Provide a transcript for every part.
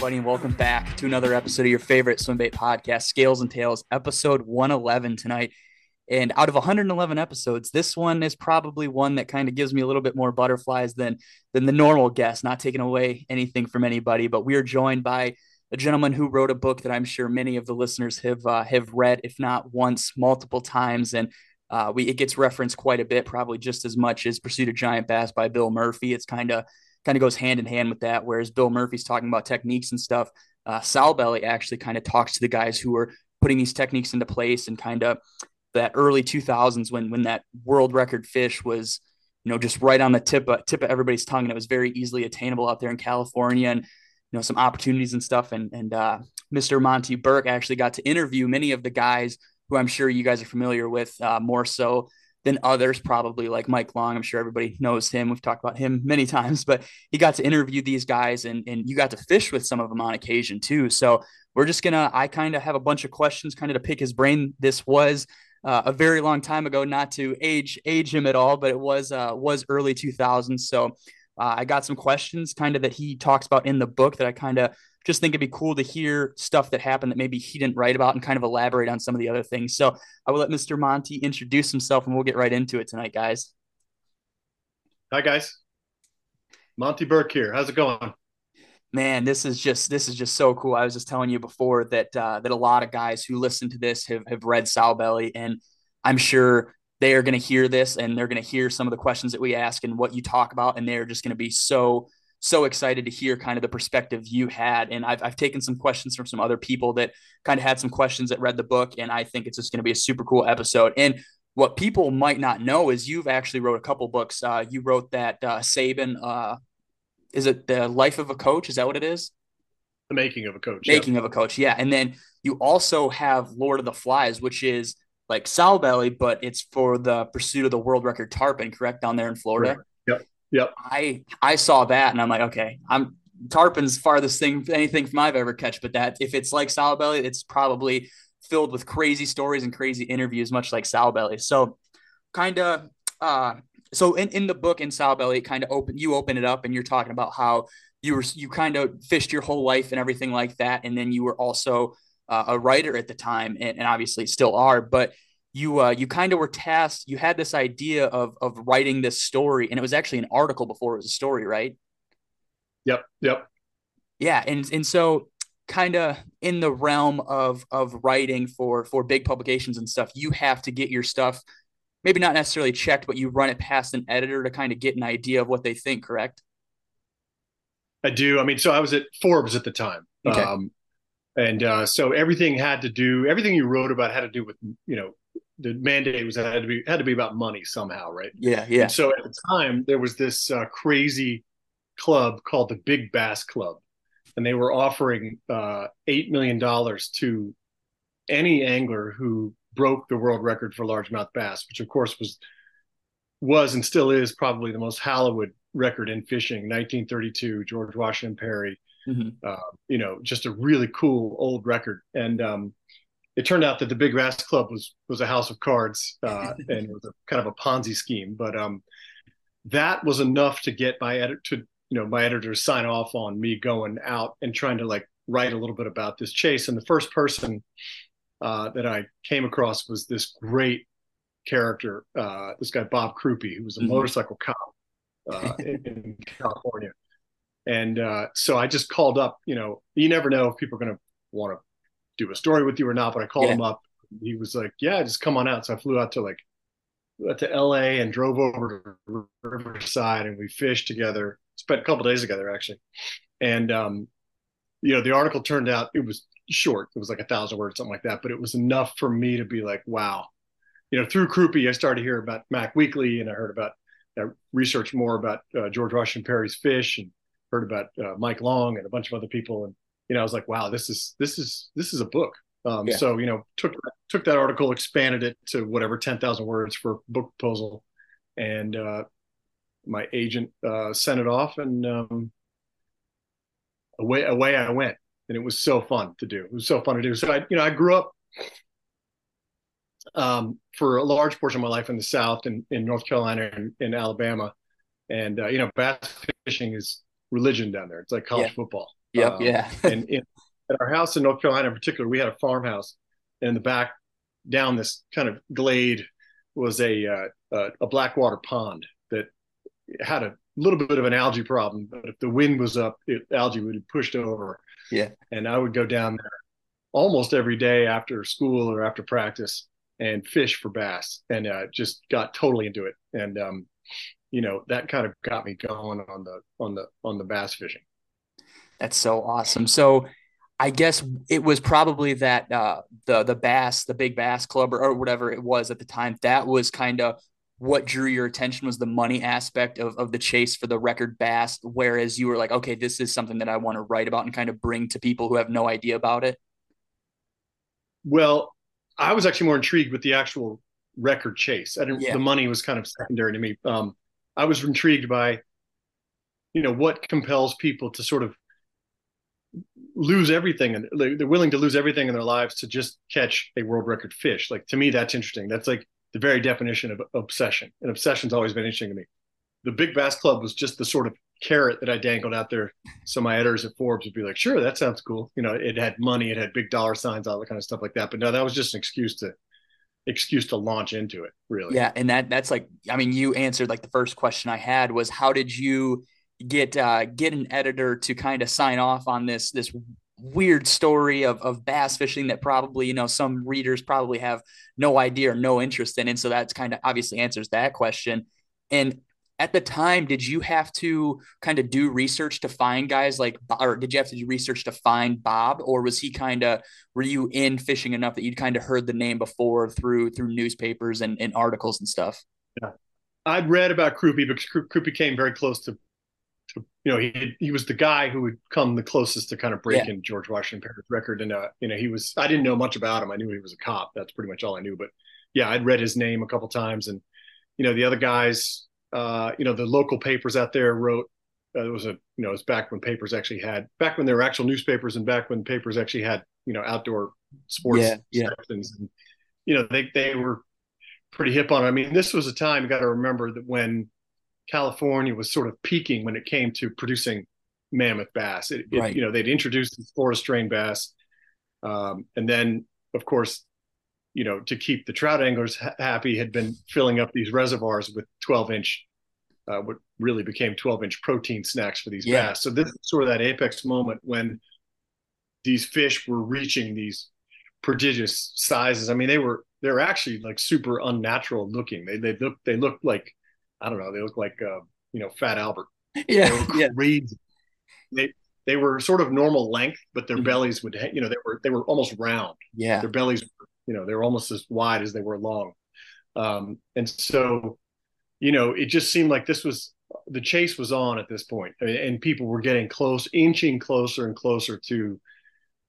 everybody, and welcome back to another episode of your favorite swim bait podcast, Scales and Tails, episode 111 tonight. And out of 111 episodes, this one is probably one that kind of gives me a little bit more butterflies than than the normal guest. Not taking away anything from anybody, but we are joined by a gentleman who wrote a book that I'm sure many of the listeners have uh, have read, if not once, multiple times, and uh, we it gets referenced quite a bit, probably just as much as Pursuit of Giant Bass by Bill Murphy. It's kind of kind of goes hand in hand with that. Whereas Bill Murphy's talking about techniques and stuff, uh, Sowbelly actually kind of talks to the guys who are putting these techniques into place and kind of that early 2000s when when that world record fish was you know just right on the tip of, tip of everybody's tongue and it was very easily attainable out there in California and you know some opportunities and stuff and and uh, Mr. Monte Burke actually got to interview many of the guys who I'm sure you guys are familiar with uh, more so than others, probably like Mike Long. I'm sure everybody knows him. We've talked about him many times, but he got to interview these guys and, and you got to fish with some of them on occasion too. So we're just going to, I kind of have a bunch of questions kind of to pick his brain. This was uh, a very long time ago, not to age, age him at all, but it was, uh, was early 2000s. So uh, I got some questions kind of that he talks about in the book that I kind of just think it'd be cool to hear stuff that happened that maybe he didn't write about and kind of elaborate on some of the other things. So I will let Mr. Monte introduce himself and we'll get right into it tonight, guys. Hi, guys. Monte Burke here. How's it going? Man, this is just this is just so cool. I was just telling you before that uh, that a lot of guys who listen to this have have read Sowbelly, and I'm sure they are going to hear this and they're going to hear some of the questions that we ask and what you talk about, and they're just going to be so so excited to hear kind of the perspective you had. And I've, I've taken some questions from some other people that kind of had some questions that read the book. And I think it's just going to be a super cool episode. And what people might not know is you've actually wrote a couple books. Uh, you wrote that uh, Saban, uh, is it the life of a coach? Is that what it is? The making of a coach. Making of a coach. Yeah. And then you also have Lord of the Flies, which is like Sowbelly, but it's for the pursuit of the world record tarpon, correct? Down there in Florida. Right. Yep. I I saw that and I'm like, okay, I'm tarpon's farthest thing anything from I've ever catch, but that if it's like Sowbelly, it's probably filled with crazy stories and crazy interviews, much like Sowbelly. So kind of uh so in, in the book in Sowbelly, kind of open you open it up and you're talking about how you were you kind of fished your whole life and everything like that. And then you were also uh, a writer at the time and, and obviously still are, but you uh, you kind of were tasked you had this idea of of writing this story and it was actually an article before it was a story right? Yep yep. Yeah and and so kind of in the realm of of writing for for big publications and stuff you have to get your stuff maybe not necessarily checked but you run it past an editor to kind of get an idea of what they think correct? I do. I mean so i was at forbes at the time okay. um and uh, so everything had to do everything you wrote about had to do with you know the mandate was had to be had to be about money somehow, right? Yeah, yeah. And so at the time, there was this uh, crazy club called the Big Bass Club, and they were offering uh, eight million dollars to any angler who broke the world record for largemouth bass, which of course was was and still is probably the most hallowed record in fishing. 1932, George Washington Perry. Mm-hmm. Uh, you know, just a really cool old record, and um, it turned out that the Big Bass Club was was a house of cards uh, and it was a kind of a Ponzi scheme. But um, that was enough to get my editor to you know my editor sign off on me going out and trying to like write a little bit about this chase. And the first person uh, that I came across was this great character, uh, this guy Bob Crupi, who was a mm-hmm. motorcycle cop uh, in, in, California. And uh, so I just called up. You know, you never know if people are going to want to do a story with you or not. But I called yeah. him up. He was like, "Yeah, just come on out." So I flew out to like out to L.A. and drove over to Riverside, and we fished together. Spent a couple days together actually, and um, you know, the article turned out it was short. It was like a thousand words, something like that. But it was enough for me to be like, "Wow." You know, through Crupi, I started to hear about Mac Weakley, and I heard about, I researched more about uh, George Washington Perry's fish, and heard about uh, Mike Long and a bunch of other people, and you know, I was like, wow, this is this is this is a book. Um, yeah. So you know, took took that article, expanded it to whatever ten thousand words for book proposal, and uh, my agent uh, sent it off, and um, away away I went, and it was so fun to do. It was so fun to do. So I, you know, I grew up um, for a large portion of my life in the South, in, in North Carolina and in Alabama, and uh, you know, bass fishing is religion down there. It's like college yeah. football Yep, um, yeah. and in, at our house in North Carolina, in particular, we had a farmhouse, and in the back, down this kind of glade, was a uh, a, a blackwater pond that had a little bit of an algae problem. But if the wind was up, it, algae would have pushed over. Yeah, and I would go down there almost every day after school or after practice and fish for bass, and uh, just got totally into it. And um, you know that kind of got me going on the on the on the bass fishing. That's so awesome. So I guess it was probably that uh, the the bass, the big bass club or, or whatever it was at the time. That was kind of what drew your attention was the money aspect of, of the chase for the record bass. Whereas you were like, okay, this is something that I want to write about and kind of bring to people who have no idea about it. Well, I was actually more intrigued with the actual record chase. I didn't. Yeah. The money was kind of secondary to me. Um, I was intrigued by, you know, what compels people to sort of lose everything and they're willing to lose everything in their lives to just catch a world record fish. Like to me, that's interesting. That's like the very definition of obsession. And obsession's always been interesting to me. The Big Bass Club was just the sort of carrot that I dangled out there. So my editors at Forbes would be like, sure, that sounds cool. You know, it had money, it had big dollar signs, all that kind of stuff like that. But no, that was just an excuse to excuse to launch into it, really. Yeah. And that that's like, I mean, you answered like the first question I had was how did you get uh get an editor to kind of sign off on this this weird story of, of bass fishing that probably you know some readers probably have no idea or no interest in. And so that's kind of obviously answers that question. And at the time did you have to kind of do research to find guys like or did you have to do research to find bob? Or was he kind of were you in fishing enough that you'd kind of heard the name before through through newspapers and, and articles and stuff? Yeah. I'd read about Crupi because Crupi came very close to to, you know, he he was the guy who would come the closest to kind of breaking yeah. George Washington Perry's record. And uh, you know, he was I didn't know much about him. I knew he was a cop. That's pretty much all I knew. But yeah, I'd read his name a couple times, and you know, the other guys, uh, you know, the local papers out there wrote. Uh, it was a you know, it was back when papers actually had back when there were actual newspapers, and back when papers actually had you know outdoor sports yeah, yeah. sections. And you know, they they were pretty hip on it. I mean, this was a time you got to remember that when California was sort of peaking when it came to producing mammoth bass. It, right. it, you know, they'd introduced the Florida strain bass, um, and then, of course, you know, to keep the trout anglers ha- happy, had been filling up these reservoirs with 12 inch, uh, what really became 12 inch protein snacks for these yeah. bass. So this is sort of that apex moment when these fish were reaching these prodigious sizes. I mean, they were they were actually like super unnatural looking. They they look they looked like I don't know. They look like uh, you know Fat Albert. Yeah, they crazy. Yeah. They they were sort of normal length, but their mm-hmm. bellies would you know they were they were almost round. Yeah, their bellies you know they were almost as wide as they were long, um, and so you know it just seemed like this was the chase was on at this point, and people were getting close, inching closer and closer to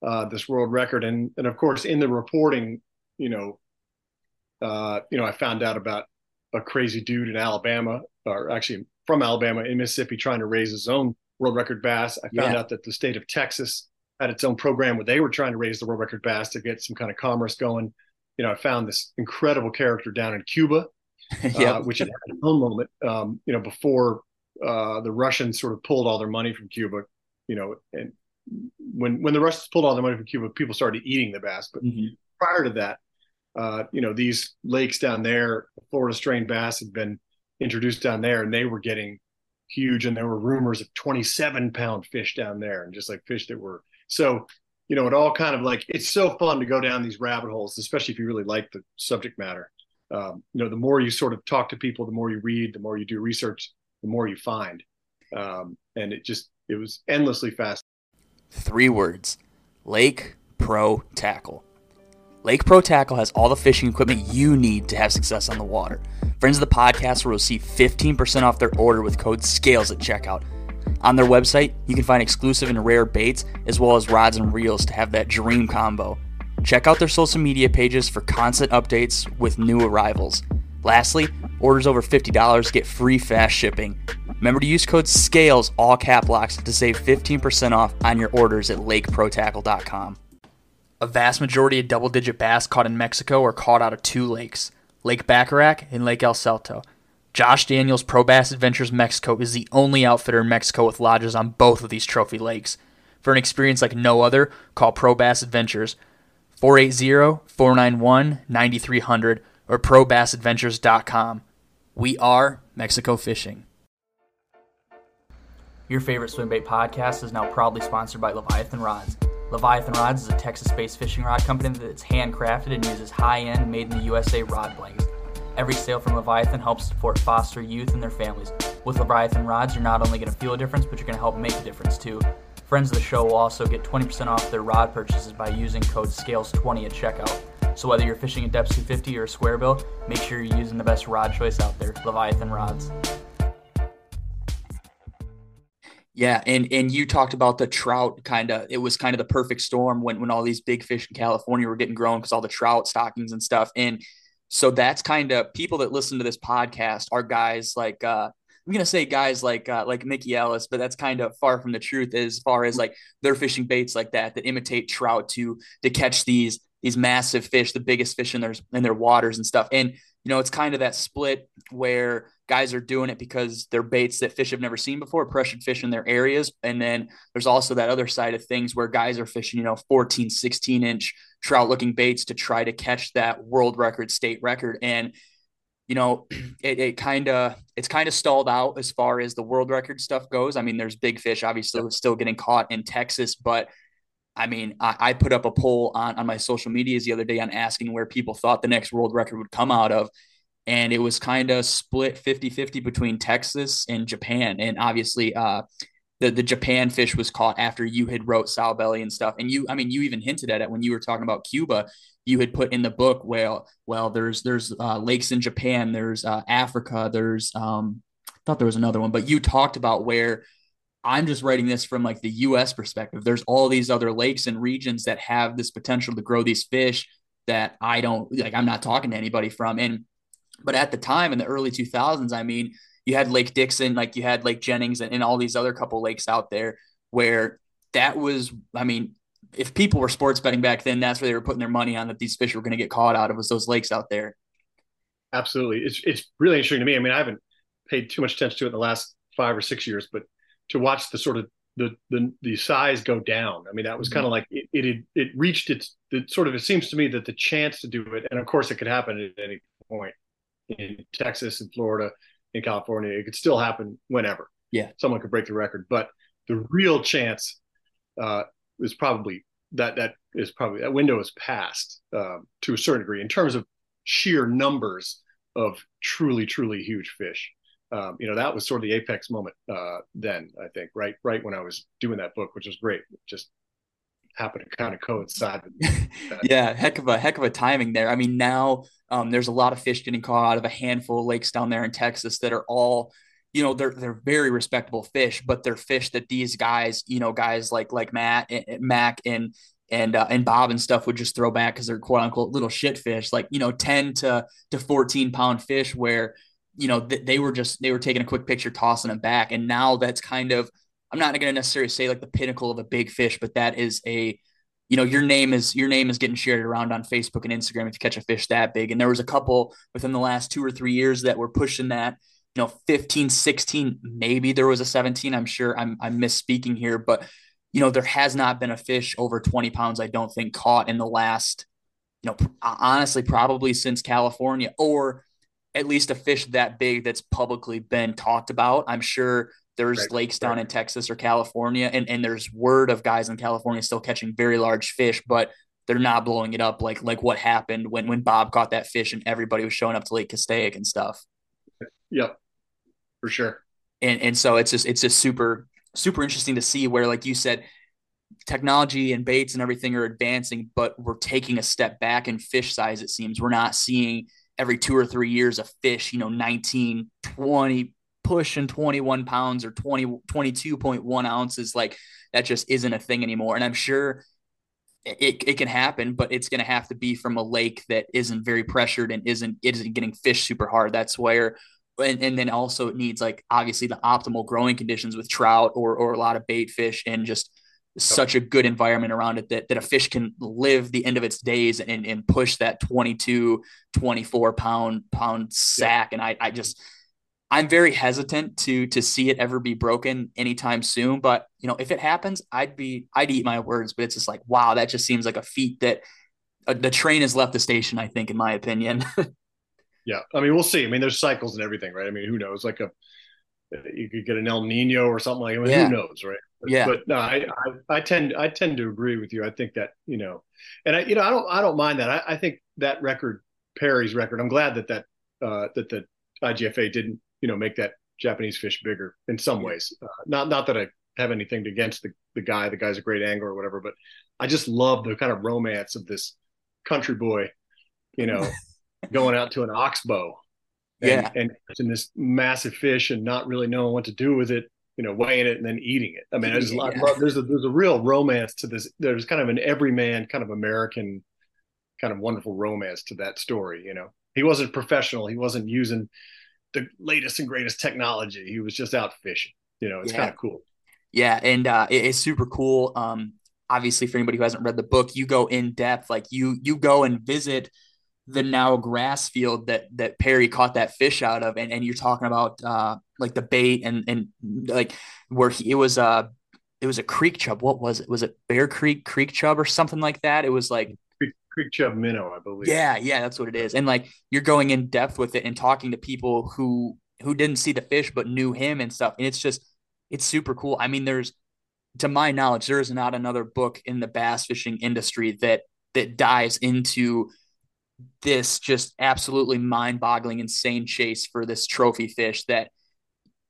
uh, this world record, and and of course in the reporting, you know, uh, you know I found out about a crazy dude in Alabama, or actually from Alabama in Mississippi, trying to raise his own world record bass. I found yeah. out that the state of Texas had its own program where they were trying to raise the world record bass to get some kind of commerce going. You know, I found this incredible character down in Cuba, yep. uh, which had its own moment. Um, you know, before uh, the Russians sort of pulled all their money from Cuba. You know, and when when the Russians pulled all their money from Cuba, people started eating the bass. But mm-hmm. prior to that, uh, you know, these lakes down there, Florida strain bass had been introduced down there and they were getting huge. And there were rumors of 27 pound fish down there and just like fish that were so, you know, it all kind of like it's so fun to go down these rabbit holes, especially if you really like the subject matter. Um, you know, the more you sort of talk to people, the more you read, the more you do research, the more you find. Um, and it just, it was endlessly fast. Three words Lake Pro Tackle. Lake Pro Tackle has all the fishing equipment you need to have success on the water. Friends of the podcast will receive 15% off their order with code SCALES at checkout. On their website, you can find exclusive and rare baits as well as rods and reels to have that dream combo. Check out their social media pages for constant updates with new arrivals. Lastly, orders over $50 get free fast shipping. Remember to use code SCALES, all cap locks, to save 15% off on your orders at lakeprotackle.com. A vast majority of double digit bass caught in Mexico are caught out of two lakes Lake Baccarac and Lake El Salto. Josh Daniels Pro Bass Adventures Mexico is the only outfitter in Mexico with lodges on both of these trophy lakes. For an experience like no other, call Pro Bass Adventures 480-491-9300 or probassadventures.com. We are Mexico Fishing. Your favorite swim bait podcast is now proudly sponsored by Leviathan Rods. Leviathan Rods is a Texas based fishing rod company that's handcrafted and uses high end, made in the USA rod blanks. Every sale from Leviathan helps support foster youth and their families. With Leviathan Rods, you're not only going to feel a difference, but you're going to help make a difference too. Friends of the show will also get 20% off their rod purchases by using code SCALES20 at checkout. So whether you're fishing a depth 250 or a square bill, make sure you're using the best rod choice out there, Leviathan Rods. Yeah, and and you talked about the trout kind of it was kind of the perfect storm when when all these big fish in California were getting grown because all the trout stockings and stuff. And so that's kind of people that listen to this podcast are guys like uh I'm gonna say guys like uh, like Mickey Ellis, but that's kind of far from the truth as far as like they're fishing baits like that that imitate trout to to catch these these massive fish, the biggest fish in their in their waters and stuff. And you know, it's kind of that split where guys are doing it because they're baits that fish have never seen before, pressured fish in their areas. And then there's also that other side of things where guys are fishing, you know, 14, 16 inch trout looking baits to try to catch that world record, state record. And, you know, it, it kind of, it's kind of stalled out as far as the world record stuff goes. I mean, there's big fish obviously still getting caught in Texas, but I mean, I, I, put up a poll on, on my social medias the other day on asking where people thought the next world record would come out of and it was kind of split 50-50 between Texas and Japan. And obviously, uh, the the Japan fish was caught after you had wrote Sowbelly and stuff. And you, I mean, you even hinted at it when you were talking about Cuba. You had put in the book, well, well, there's there's uh, lakes in Japan, there's uh, Africa, there's um, I thought there was another one, but you talked about where I'm just writing this from like the U.S. perspective. There's all these other lakes and regions that have this potential to grow these fish that I don't like. I'm not talking to anybody from, and but at the time in the early 2000s, I mean, you had Lake Dixon, like you had Lake Jennings and, and all these other couple lakes out there where that was, I mean, if people were sports betting back then, that's where they were putting their money on that these fish were going to get caught out of was those lakes out there. Absolutely. It's, it's really interesting to me. I mean, I haven't paid too much attention to it in the last five or six years, but to watch the sort of the the, the size go down. I mean, that was mm-hmm. kind of like it, it it reached its the sort of it seems to me that the chance to do it, and of course it could happen at any point, in Texas and Florida, in California. It could still happen whenever. Yeah, someone could break the record, but the real chance uh, is probably that that is probably that window is passed um, to a certain degree in terms of sheer numbers of truly truly huge fish. Um, you know that was sort of the apex moment uh, then I think right right when I was doing that book, which was great. Just happened to kind of coincide. yeah, heck of a heck of a timing there. I mean, now um, there's a lot of fish getting caught out of a handful of lakes down there in Texas that are all, you know, they're they're very respectable fish, but they're fish that these guys, you know, guys like like Matt, and, eh, eh, Mac, and and uh, and Bob and stuff would just throw back because they're quote unquote little shit fish, like you know, ten to to fourteen pound fish, where you know th- they were just they were taking a quick picture, tossing them back, and now that's kind of I'm not going to necessarily say like the pinnacle of a big fish, but that is a, you know, your name is your name is getting shared around on Facebook and Instagram if you catch a fish that big. And there was a couple within the last two or three years that were pushing that, you know, 15, 16, maybe there was a 17. I'm sure I'm I'm misspeaking here, but you know, there has not been a fish over 20 pounds, I don't think, caught in the last, you know, honestly, probably since California, or at least a fish that big that's publicly been talked about. I'm sure there's right, lakes down right. in Texas or California, and, and there's word of guys in California still catching very large fish, but they're not blowing it up like like what happened when when Bob caught that fish and everybody was showing up to Lake Castaic and stuff. Yep, for sure. And and so it's just it's just super super interesting to see where like you said technology and baits and everything are advancing but we're taking a step back in fish size it seems we're not seeing every two or three years a fish you know 19 20 pushing 21 pounds or 20 22.1 ounces like that just isn't a thing anymore. And i'm sure it, it can happen but it's going to have to be from a lake that isn't very pressured and isn't isn't getting fish super hard. That's where and, and then also it needs like obviously the optimal growing conditions with trout or or a lot of bait fish and just such a good environment around it that, that a fish can live the end of its days and, and push that 22 24 pound pound sack and I, I just I'm very hesitant to to see it ever be broken anytime soon. But you know, if it happens, I'd be I'd eat my words. But it's just like, wow, that just seems like a feat that uh, the train has left the station. I think, in my opinion. yeah, I mean, we'll see. I mean, there's cycles and everything, right? I mean, who knows? Like a you could get an El Nino or something like. I mean, yeah. who knows, right? Yeah. But no, I, I, I tend I tend to agree with you. I think that you know, and I you know I don't I don't mind that. I, I think that record Perry's record. I'm glad that that uh, that the IGFA didn't you know make that Japanese fish bigger in some ways. Uh, not not that I have anything against the the guy. The guy's a great angler or whatever, but I just love the kind of romance of this country boy, you know, going out to an oxbow and, yeah. and catching this massive fish and not really knowing what to do with it, you know, weighing it and then eating it. I mean, I just yeah. love, there's a, there's a real romance to this. There's kind of an everyman kind of American kind of wonderful romance to that story. You know, he wasn't professional. He wasn't using the latest and greatest technology. He was just out fishing. You know, it's yeah. kind of cool. Yeah, and uh, it, it's super cool. Um, obviously, for anybody who hasn't read the book, you go in depth. Like you you go and visit the now grass field that that Perry caught that fish out of, and, and you're talking about uh, like the bait and and like where he, it was uh it was a creek chub. What was it? Was it Bear Creek Creek chub or something like that? It was like Creek Chub minnow, I believe. Yeah, yeah, that's what it is. And like you're going in depth with it and talking to people who who didn't see the fish but knew him and stuff. And it's just it's super cool. I mean, there's to my knowledge, there is not another book in the bass fishing industry that that dives into this just absolutely mind-boggling insane chase for this trophy fish that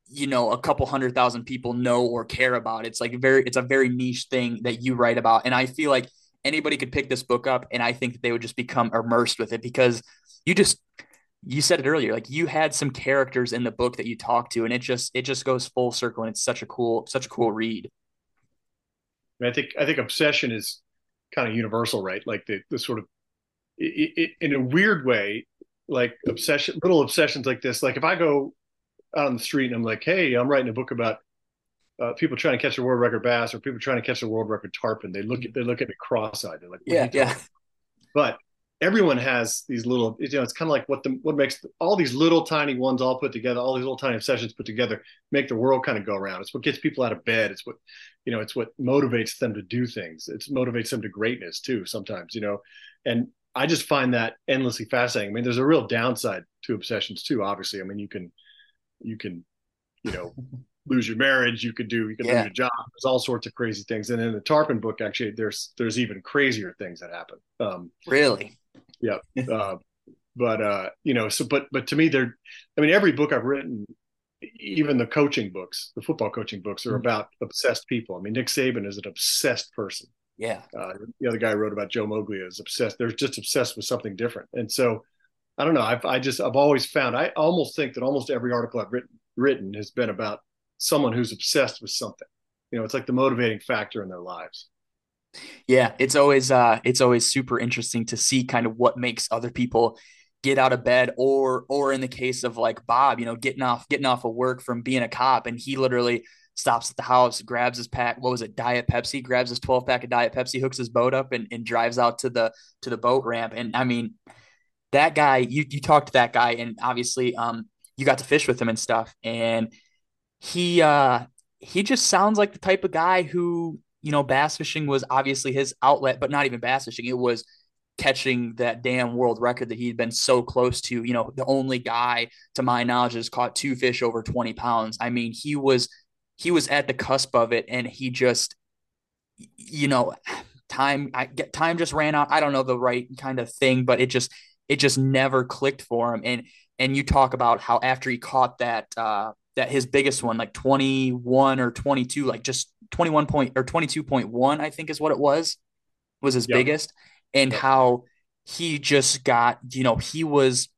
you know a couple hundred thousand people know or care about it's like very it's a very niche thing that you write about and i feel like anybody could pick this book up and I think that they would just become immersed with it because you just you said it earlier like you had some characters in the book that you talked to and it just it just goes full circle and it's such a cool such a cool read. I think I think obsession is kind of universal, right? Like the the sort of it, it, in a weird way, like obsession, little obsessions like this. Like if I go out on the street and I'm like, hey, I'm writing a book about uh, people trying to catch a world record bass or people trying to catch a world record tarpon, they look at they look at me cross-eyed. They're like, yeah, yeah. But everyone has these little, you know, it's kind of like what the what makes all these little tiny ones all put together, all these little tiny obsessions put together, make the world kind of go around. It's what gets people out of bed. It's what, you know, it's what motivates them to do things. It motivates them to greatness too. Sometimes, you know, and I just find that endlessly fascinating. I mean, there's a real downside to obsessions too. Obviously, I mean, you can, you can, you know. lose your marriage you could do you can yeah. lose your job there's all sorts of crazy things and in the tarpon book actually there's there's even crazier things that happen um really yeah uh, but uh you know so but but to me they're i mean every book i've written even the coaching books the football coaching books are mm-hmm. about obsessed people i mean nick saban is an obsessed person yeah uh, the other guy wrote about joe moglia is obsessed they're just obsessed with something different and so i don't know i've i just i've always found i almost think that almost every article i've written written has been about someone who's obsessed with something. You know, it's like the motivating factor in their lives. Yeah, it's always uh it's always super interesting to see kind of what makes other people get out of bed or or in the case of like Bob, you know, getting off getting off of work from being a cop and he literally stops at the house, grabs his pack, what was it, Diet Pepsi, grabs his 12 pack of Diet Pepsi, hooks his boat up and, and drives out to the to the boat ramp. And I mean, that guy, you you talked to that guy and obviously um you got to fish with him and stuff. And he uh he just sounds like the type of guy who you know bass fishing was obviously his outlet but not even bass fishing it was catching that damn world record that he'd been so close to you know the only guy to my knowledge has caught two fish over 20 pounds i mean he was he was at the cusp of it and he just you know time i get time just ran out i don't know the right kind of thing but it just it just never clicked for him and and you talk about how after he caught that uh that his biggest one, like 21 or 22, like just 21 point or 22.1, I think is what it was, was his yep. biggest. And yep. how he just got, you know, he was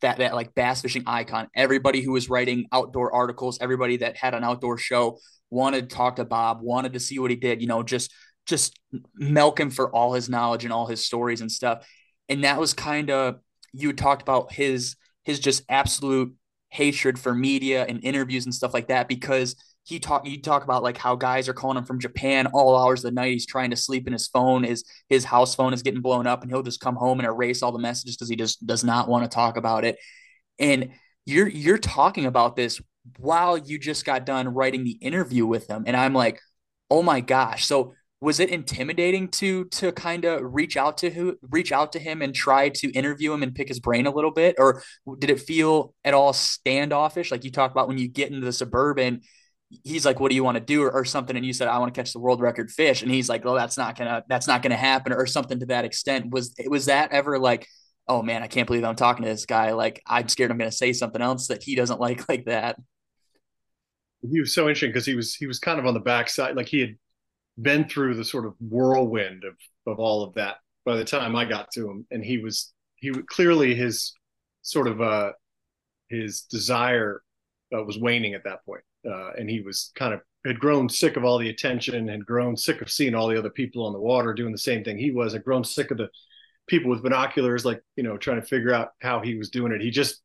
that, that like bass fishing icon. Everybody who was writing outdoor articles, everybody that had an outdoor show wanted to talk to Bob, wanted to see what he did, you know, just, just milk him for all his knowledge and all his stories and stuff. And that was kind of, you talked about his, his just absolute hatred for media and interviews and stuff like that because he talk you talk about like how guys are calling him from Japan all hours of the night. He's trying to sleep in his phone. His his house phone is getting blown up, and he'll just come home and erase all the messages because he just does not want to talk about it. And you're you're talking about this while you just got done writing the interview with him and i'm like oh my gosh so was it intimidating to to kind of reach out to who reach out to him and try to interview him and pick his brain a little bit or did it feel at all standoffish like you talk about when you get into the suburban he's like what do you want to do? Or, or something. And you said i want to catch the world record fish. And he's like oh that's not gonna that's not gonna happen or something to that extent. Was was that ever like oh man i can't believe i'm talking to this guy. Like i'm scared i'm gonna say something else that he doesn't like like that. He was so interesting because he was he was kind of on the backside. Like he had been through the sort of whirlwind of of all of that by the time I got to him, and he was he clearly his sort of uh his desire uh, was waning at that point, uh, and he was kind of had grown sick of all the attention, had grown sick of seeing all the other people on the water doing the same thing he was, had grown sick of the people with binoculars, like you know, trying to figure out how he was doing it. He just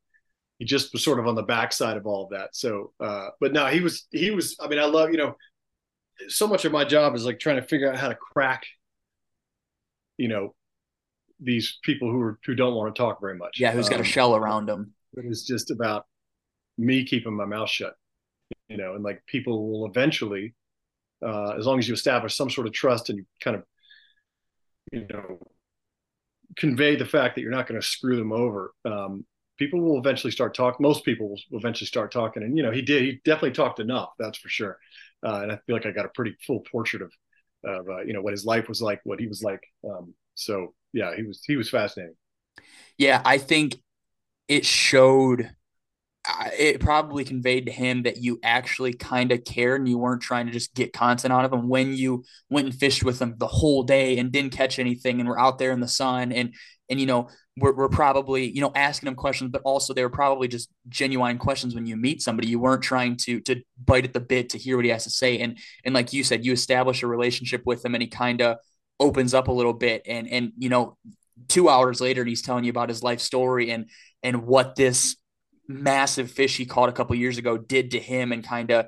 he just was sort of on the backside of all of that. So, uh, but no, he was he was. I mean, I love you know so much of my job is like trying to figure out how to crack, you know, these people who are who don't want to talk very much. Yeah, who's got a um, shell around them. It is just about me keeping my mouth shut, you know, and like people will eventually, uh, as long as you establish some sort of trust and kind of, you know, convey the fact that you're not going to screw them over. Um, people will eventually start talking. Most people will eventually start talking, and you know, he did. He definitely talked enough. That's for sure uh, and I feel like I got a pretty full portrait of of uh, you know what his life was like, what he was like. Um, so yeah, he was he was fascinating. Yeah, I think it showed. It probably conveyed to him that you actually kind of cared and you weren't trying to just get content out of him when you went and fished with him the whole day and didn't catch anything and were out there in the sun and and you know we're, we're probably you know asking them questions but also they were probably just genuine questions when you meet somebody. You weren't trying to to bite at the bit to hear what he has to say. And and like you said you establish a relationship with him and he kind of opens up a little bit and and you know two hours later and he's telling you about his life story and and what this massive fish he caught a couple years ago did to him and kind of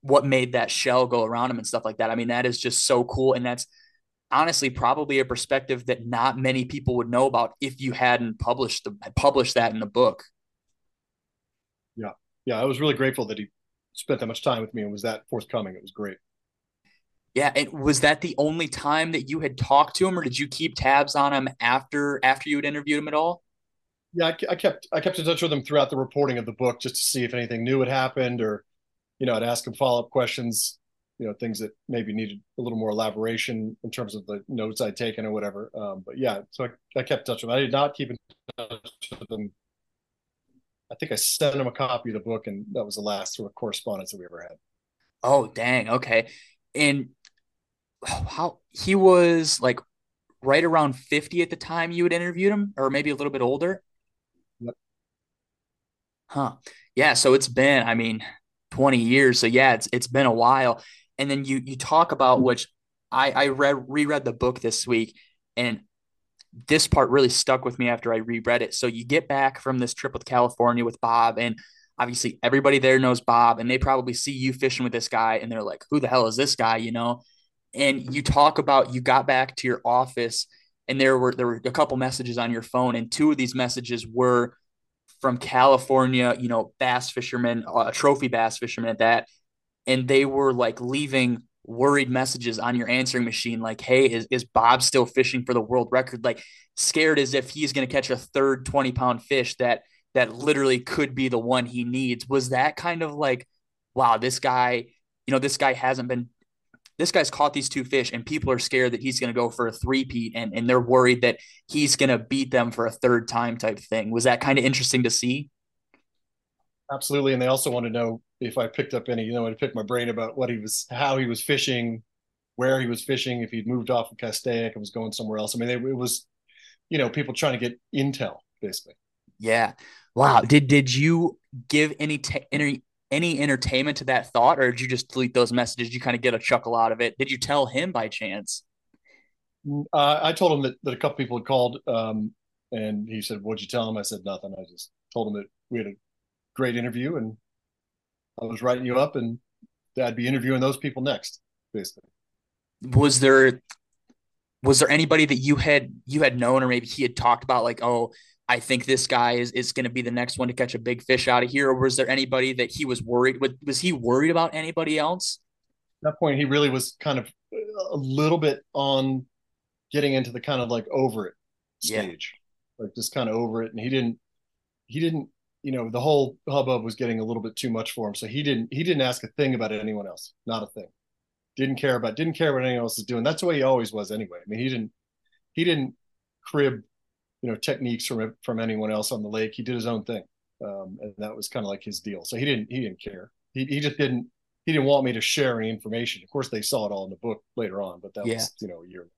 what made that shell go around him and stuff like that i mean that is just so cool and that's honestly probably a perspective that not many people would know about if you hadn't published the published that in the book. Yeah. Yeah. I was really grateful that he spent that much time with me and was that forthcoming. It was great. Yeah, and was that the only time that you had talked to him, or did you keep tabs on him after after you had interviewed him at all? Yeah, I, I kept I kept in touch with him throughout the reporting of the book just to see if anything new had happened, or you know, I'd ask him follow up questions you know things that maybe needed a little more elaboration in terms of the notes I'd taken or whatever. Um, but yeah, so I, I kept in touch with them. I did not keep in touch with them. I think I sent him a copy of the book, and that was the last sort of correspondence that we ever had. Oh, dang. Okay. And how he was like right around 50 at the time you had interviewed him, or maybe a little bit older? Huh. Yeah. So it's been, I mean, 20 years. So yeah, it's it's been a while and then you you talk about mm-hmm. which I I read reread the book this week, and this part really stuck with me after I reread it. So you get back from this trip with California with Bob, and obviously everybody there knows Bob, and they probably see you fishing with this guy, and they're like, "Who the hell is this guy?" You know. And mm-hmm. you talk about you got back to your office, and there were there were a couple messages on your phone, and two of these messages were from California, you know, bass fishermen, uh, trophy bass fishermen at that, and they were like leaving worried messages on your answering machine like hey is, is bob still fishing for the world record? Like scared as if he's going to catch a third 20 pound fish that that literally could be the one he needs. Was that kind of like wow this guy you know this guy hasn't been this guy's caught these two fish and people are scared that he's going to go for a three-peat and, and they're worried that he's going to beat them for a third time type thing was that kind of interesting to see absolutely and they also want to know if I picked up any, you know, I picked my brain about what he was, how he was fishing, where he was fishing, if he'd moved off of Castaic and was going somewhere else. I mean, it, it was, you know, people trying to get intel basically. Yeah. Wow. Did did you give any te- any any entertainment to that thought, or did you just delete those messages? Did you kind of get a chuckle out of it? Did you tell him by chance? Mm, uh, I told him that, that a couple people had called, um, and he said, "What'd you tell him?" I said, "Nothing." I just told him that we had a great interview and I was writing you up, and I'd be interviewing those people next, basically. Was there was there anybody that you had you had known or maybe he had talked about like oh I think this guy is is going to be the next one to catch a big fish out of here? Or was there anybody that he was worried with? Was he worried about anybody else? At that point, he really was kind of a little bit on getting into the kind of like over it stage, yeah. like just kind of over it. And he didn't, he didn't, you know, the whole hubbub was getting a little bit too much for him. So he didn't, he didn't ask a thing about anyone else, not a thing. Didn't care about, didn't care what anyone else is doing. That's the way he always was anyway. I mean, he didn't, he didn't crib you know techniques from from anyone else on the lake. He did his own thing, um, and that was kind of like his deal. So he didn't he didn't care. He he just didn't he didn't want me to share any information. Of course, they saw it all in the book later on, but that yeah. was you know a year.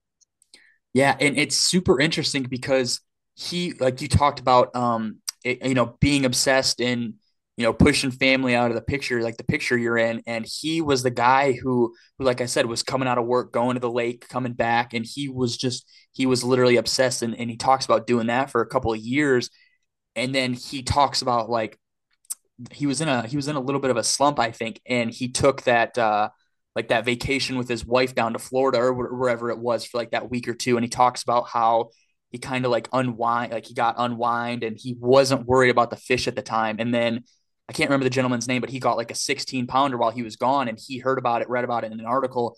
Yeah, and it's super interesting because he like you talked about um it, you know being obsessed and you know, pushing family out of the picture, like the picture you're in. And he was the guy who, who, like I said, was coming out of work, going to the lake, coming back. And he was just, he was literally obsessed. And, and he talks about doing that for a couple of years. And then he talks about like, he was in a, he was in a little bit of a slump, I think. And he took that, uh, like that vacation with his wife down to Florida or wherever it was for like that week or two. And he talks about how he kind of like unwind, like he got unwind and he wasn't worried about the fish at the time. And then I can't remember the gentleman's name, but he got like a 16 pounder while he was gone and he heard about it, read about it in an article.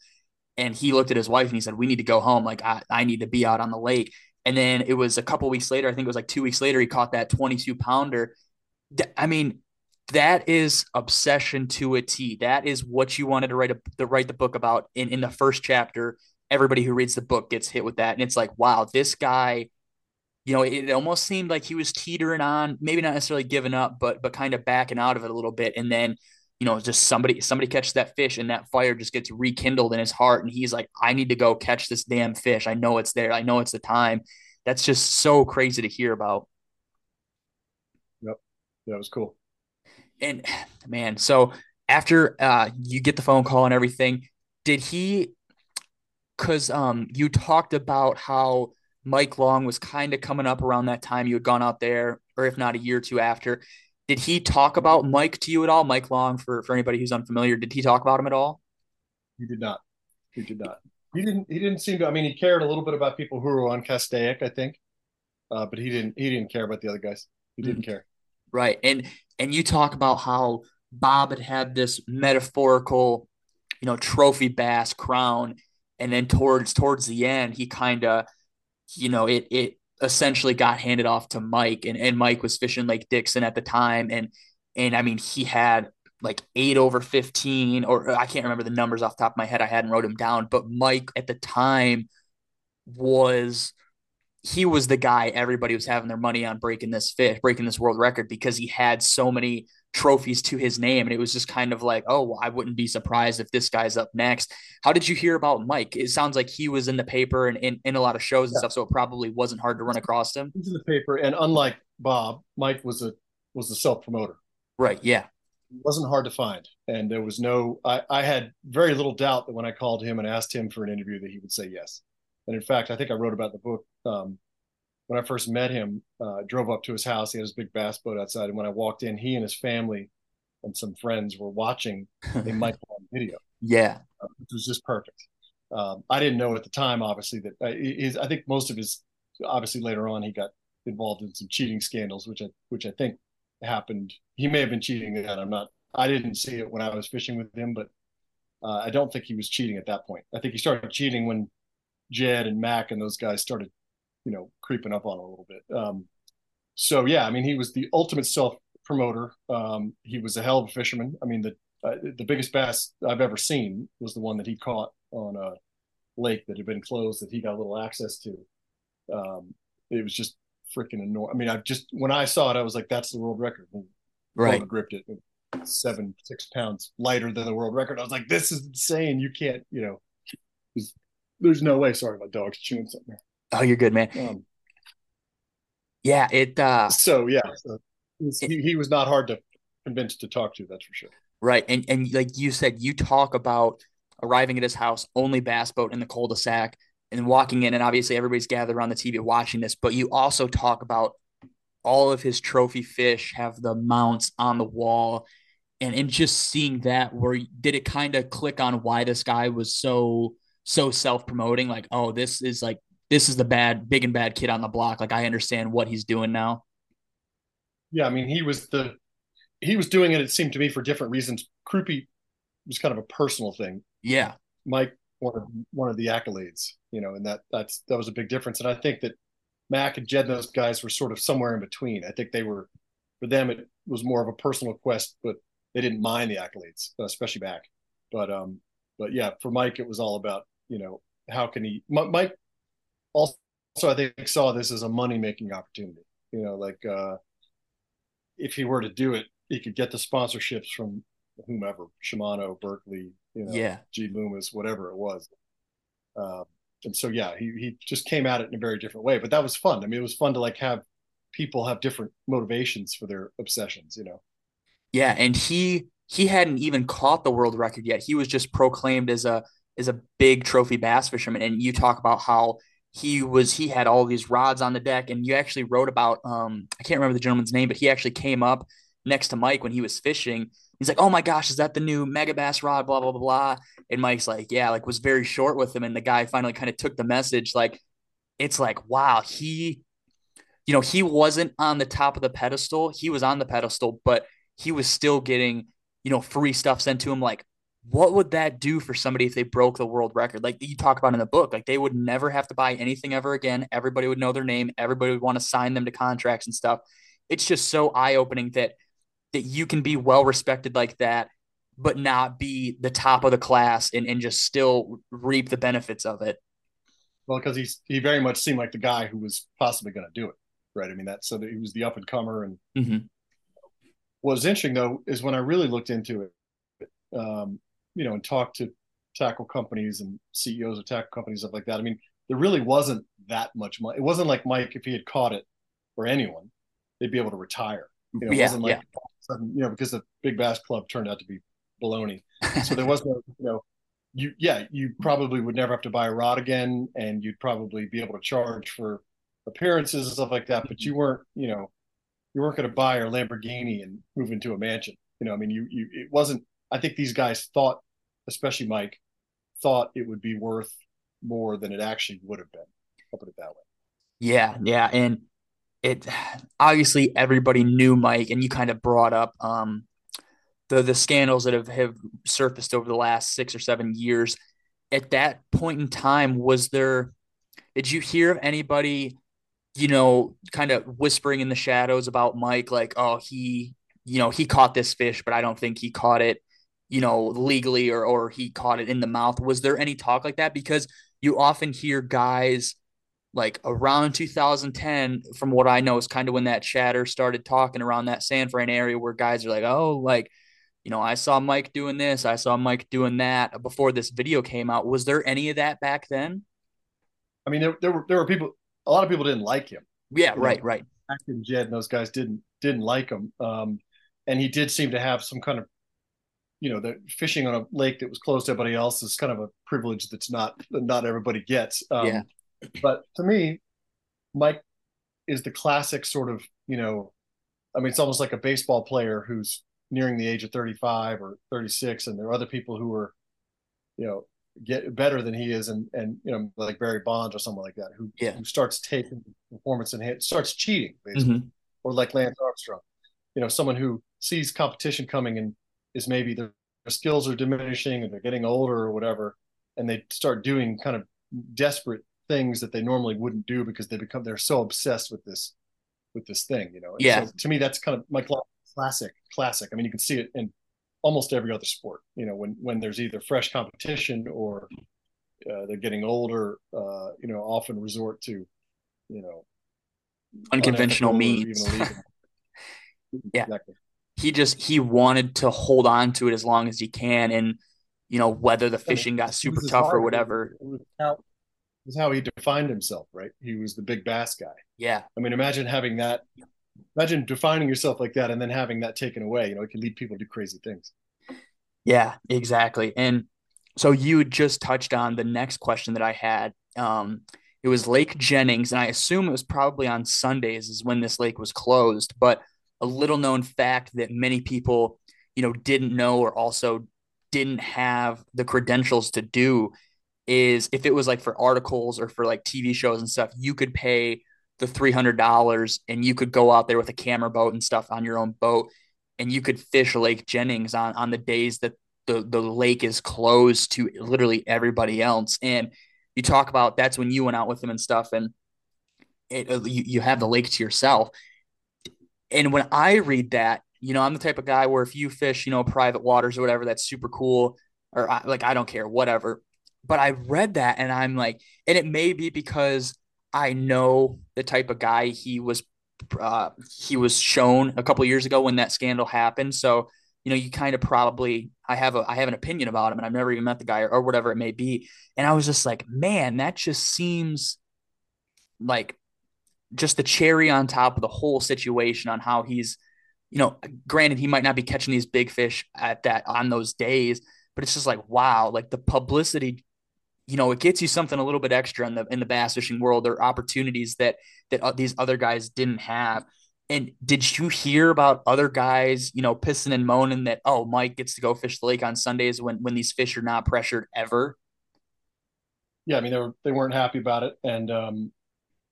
And he looked at his wife and he said, We need to go home. Like, I, I need to be out on the lake. And then it was a couple weeks later, I think it was like two weeks later, he caught that 22 pounder. I mean, that is obsession to a T. That is what you wanted to write a, to write the book about in, in the first chapter. Everybody who reads the book gets hit with that. And it's like, wow, this guy you know, it almost seemed like he was teetering on, maybe not necessarily giving up, but but kind of backing out of it a little bit. And then, you know, just somebody somebody catches that fish and that fire just gets rekindled in his heart. And he's like, I need to go catch this damn fish. I know it's there. I know it's the time. That's just so crazy to hear about. Yep. That was cool. And man, so after uh you get the phone call and everything, did he because um you talked about how Mike Long was kind of coming up around that time you had gone out there, or if not a year or two after. Did he talk about Mike to you at all? Mike Long, for, for anybody who's unfamiliar, did he talk about him at all? He did not. He did not. He didn't. He didn't seem to. I mean, he cared a little bit about people who were on Castaic, I think, uh, but he didn't. He didn't care about the other guys. He didn't mm-hmm. care. Right, and and you talk about how Bob had had this metaphorical, you know, trophy bass crown, and then towards towards the end, he kind of you know, it it essentially got handed off to Mike, and and Mike was fishing Lake Dixon at the time, and and I mean he had like eight over 15 or I can't remember the numbers off the top of my head. I hadn't wrote them down, but Mike at the time was he was the guy everybody was having their money on breaking this fish, breaking this world record because he had so many trophies to his name. And it was just kind of like, oh, well, I wouldn't be surprised if this guy's up next. How did you hear about Mike? It sounds like he was in the paper and in, in a lot of shows and yeah. stuff, so it probably wasn't hard to run across him. He's in the paper, and unlike Bob, Mike was a was a self promoter. Right. Yeah. It wasn't hard to find, and there was no. I, I had very little doubt that when I called him and asked him for an interview, that he would say yes. And in fact, I think I wrote about the book um, when I first met him, uh, drove up to his house. He had his big bass boat outside, and when I walked in, he and his family and some friends were watching a Mike Long video. Yeah, uh, which was just perfect. Um, I didn't know at the time, obviously, that uh, his, I think most of his, obviously later on, he got involved in some cheating scandals, which I, which I think happened. He may have been cheating then. I'm not. I didn't see it when I was fishing with him, but uh, I don't think he was cheating at that point. I think he started cheating when Jed and Mac and those guys started you know creeping up on a little bit. Um, so yeah, I mean, he was the ultimate self promoter. Um, he was a hell of a fisherman. I mean, the uh, the biggest bass I've ever seen was the one that he caught on a lake that had been closed that he got a little access to. Um, it was just freaking enormous. I mean, I just when I saw it, I was like, "That's the world record." And right, gripped it seven six pounds lighter than the world record. I was like, "This is insane! You can't, you know." There's, there's no way. Sorry, my dog's chewing something. Oh, you're good, man. Um, yeah, it. uh So yeah, so he, he was not hard to convince to talk to. That's for sure. Right, and and like you said, you talk about arriving at his house, only bass boat in the cul-de-sac, and walking in, and obviously everybody's gathered around the TV watching this. But you also talk about all of his trophy fish have the mounts on the wall, and and just seeing that, where did it kind of click on why this guy was so so self promoting? Like, oh, this is like this is the bad, big and bad kid on the block. Like I understand what he's doing now. Yeah, I mean, he was the he was doing it. It seemed to me for different reasons. Crupi was kind of a personal thing. Yeah, Mike wanted one of the accolades, you know, and that that's that was a big difference. And I think that Mac and Jed and those guys were sort of somewhere in between. I think they were for them it was more of a personal quest, but they didn't mind the accolades, especially Mac. But um, but yeah, for Mike it was all about you know how can he Mike also I think saw this as a money making opportunity. You know, like uh, if he were to do it, he could get the sponsorships from whomever, Shimano, Berkley, you know, yeah, G Loomis, whatever it was. Uh, and so yeah, he he just came at it in a very different way. But that was fun. I mean, it was fun to like have people have different motivations for their obsessions, you know. Yeah, and he he hadn't even caught the world record yet. He was just proclaimed as a as a big trophy bass fisherman. And you talk about how he was he had all these rods on the deck, and you actually wrote about um I can't remember the gentleman's name, but he actually came up next to Mike when he was fishing. He's like, "Oh my gosh, is that the new Megabass rod?" Blah blah blah blah. And Mike's like, "Yeah," like was very short with him, and the guy finally kind of took the message. Like, it's like, wow, he, you know, he wasn't on the top of the pedestal. He was on the pedestal, but he was still getting, you know, free stuff sent to him. Like, what would that do for somebody if they broke the world record? Like you talk about in the book, like they would never have to buy anything ever again. Everybody would know their name. Everybody would want to sign them to contracts and stuff. It's just so eye opening that that you can be well respected like that, but not be the top of the class and, and just still reap the benefits of it. Well, because he's he very much seemed like the guy who was possibly going to do it, right? I mean, that so that he was the up and comer. And mm-hmm. what was interesting though is when I really looked into it, um, you know, and talked to tackle companies and CEOs of tackle companies stuff like that. I mean, there really wasn't that much money. It wasn't like Mike if he had caught it or anyone, they'd be able to retire. You know, it yeah, wasn't like yeah sudden, you know, because the Big Bass Club turned out to be baloney. So there was no, you know, you yeah, you probably would never have to buy a rod again, and you'd probably be able to charge for appearances and stuff like that. But you weren't, you know, you weren't going to buy a Lamborghini and move into a mansion. You know, I mean, you you it wasn't. I think these guys thought, especially Mike, thought it would be worth more than it actually would have been. I'll put it that way. Yeah, yeah, and it obviously everybody knew Mike, and you kind of brought up um, the the scandals that have have surfaced over the last six or seven years. At that point in time, was there? Did you hear of anybody, you know, kind of whispering in the shadows about Mike, like, oh, he, you know, he caught this fish, but I don't think he caught it, you know, legally or or he caught it in the mouth. Was there any talk like that? Because you often hear guys like around 2010, from what I know, is kind of when that chatter started talking around that San Fran area where guys are like, oh, like, you know, I saw Mike doing this, I saw Mike doing that before this video came out. Was there any of that back then? I mean, there, there were there were people. A lot of people didn't like him. Yeah, you right, know, right. and Jed and those guys didn't didn't like him. Um, and he did seem to have some kind of, you know, the fishing on a lake that was closed to everybody else is kind of a privilege that's not that not everybody gets. Um, yeah but to me, Mike is the classic sort of, you know, I mean, it's almost like a baseball player who's nearing the age of 35 or 36, and there are other people who are, you know, get better than he is, and and you know, like Barry Bonds or someone like that, who yeah. who starts taking performance and hit, starts cheating basically, mm-hmm. or like Lance Armstrong, you know, someone who sees competition coming and is maybe their, their skills are diminishing and they're getting older or whatever, and they start doing kind of desperate things that they normally wouldn't do because they become they're so obsessed with this with this thing you know? And yeah. so to me that's kind of my classic classic. I mean you can see it in almost every other sport you know when when there's either fresh competition or uh, they're getting older uh, you know often resort to you know unconventional means. yeah. Exactly. He just he wanted to hold on to it as long as he can and you know whether the fishing got super tough or whatever is how he defined himself, right? He was the big bass guy. Yeah. I mean, imagine having that. Imagine defining yourself like that and then having that taken away. You know, it can lead people to do crazy things. Yeah, exactly. And so you just touched on the next question that I had. Um, it was Lake Jennings, and I assume it was probably on Sundays is when this lake was closed. But a little known fact that many people, you know, didn't know or also didn't have the credentials to do is if it was like for articles or for like TV shows and stuff, you could pay the $300 and you could go out there with a camera boat and stuff on your own boat and you could fish Lake Jennings on, on the days that the, the lake is closed to literally everybody else. And you talk about that's when you went out with them and stuff and it, uh, you, you have the lake to yourself. And when I read that, you know, I'm the type of guy where if you fish, you know, private waters or whatever, that's super cool. Or I, like, I don't care, whatever. But I read that and I'm like, and it may be because I know the type of guy he was uh, he was shown a couple years ago when that scandal happened. So you know, you kind of probably I have a I have an opinion about him, and I've never even met the guy or, or whatever it may be. And I was just like, man, that just seems like just the cherry on top of the whole situation on how he's, you know, granted he might not be catching these big fish at that on those days, but it's just like wow, like the publicity you know, it gets you something a little bit extra in the in the bass fishing world. There are opportunities that that uh, these other guys didn't have. And did you hear about other guys, you know, pissing and moaning that oh, Mike gets to go fish the lake on Sundays when when these fish are not pressured ever? Yeah, I mean they were they weren't happy about it, and um,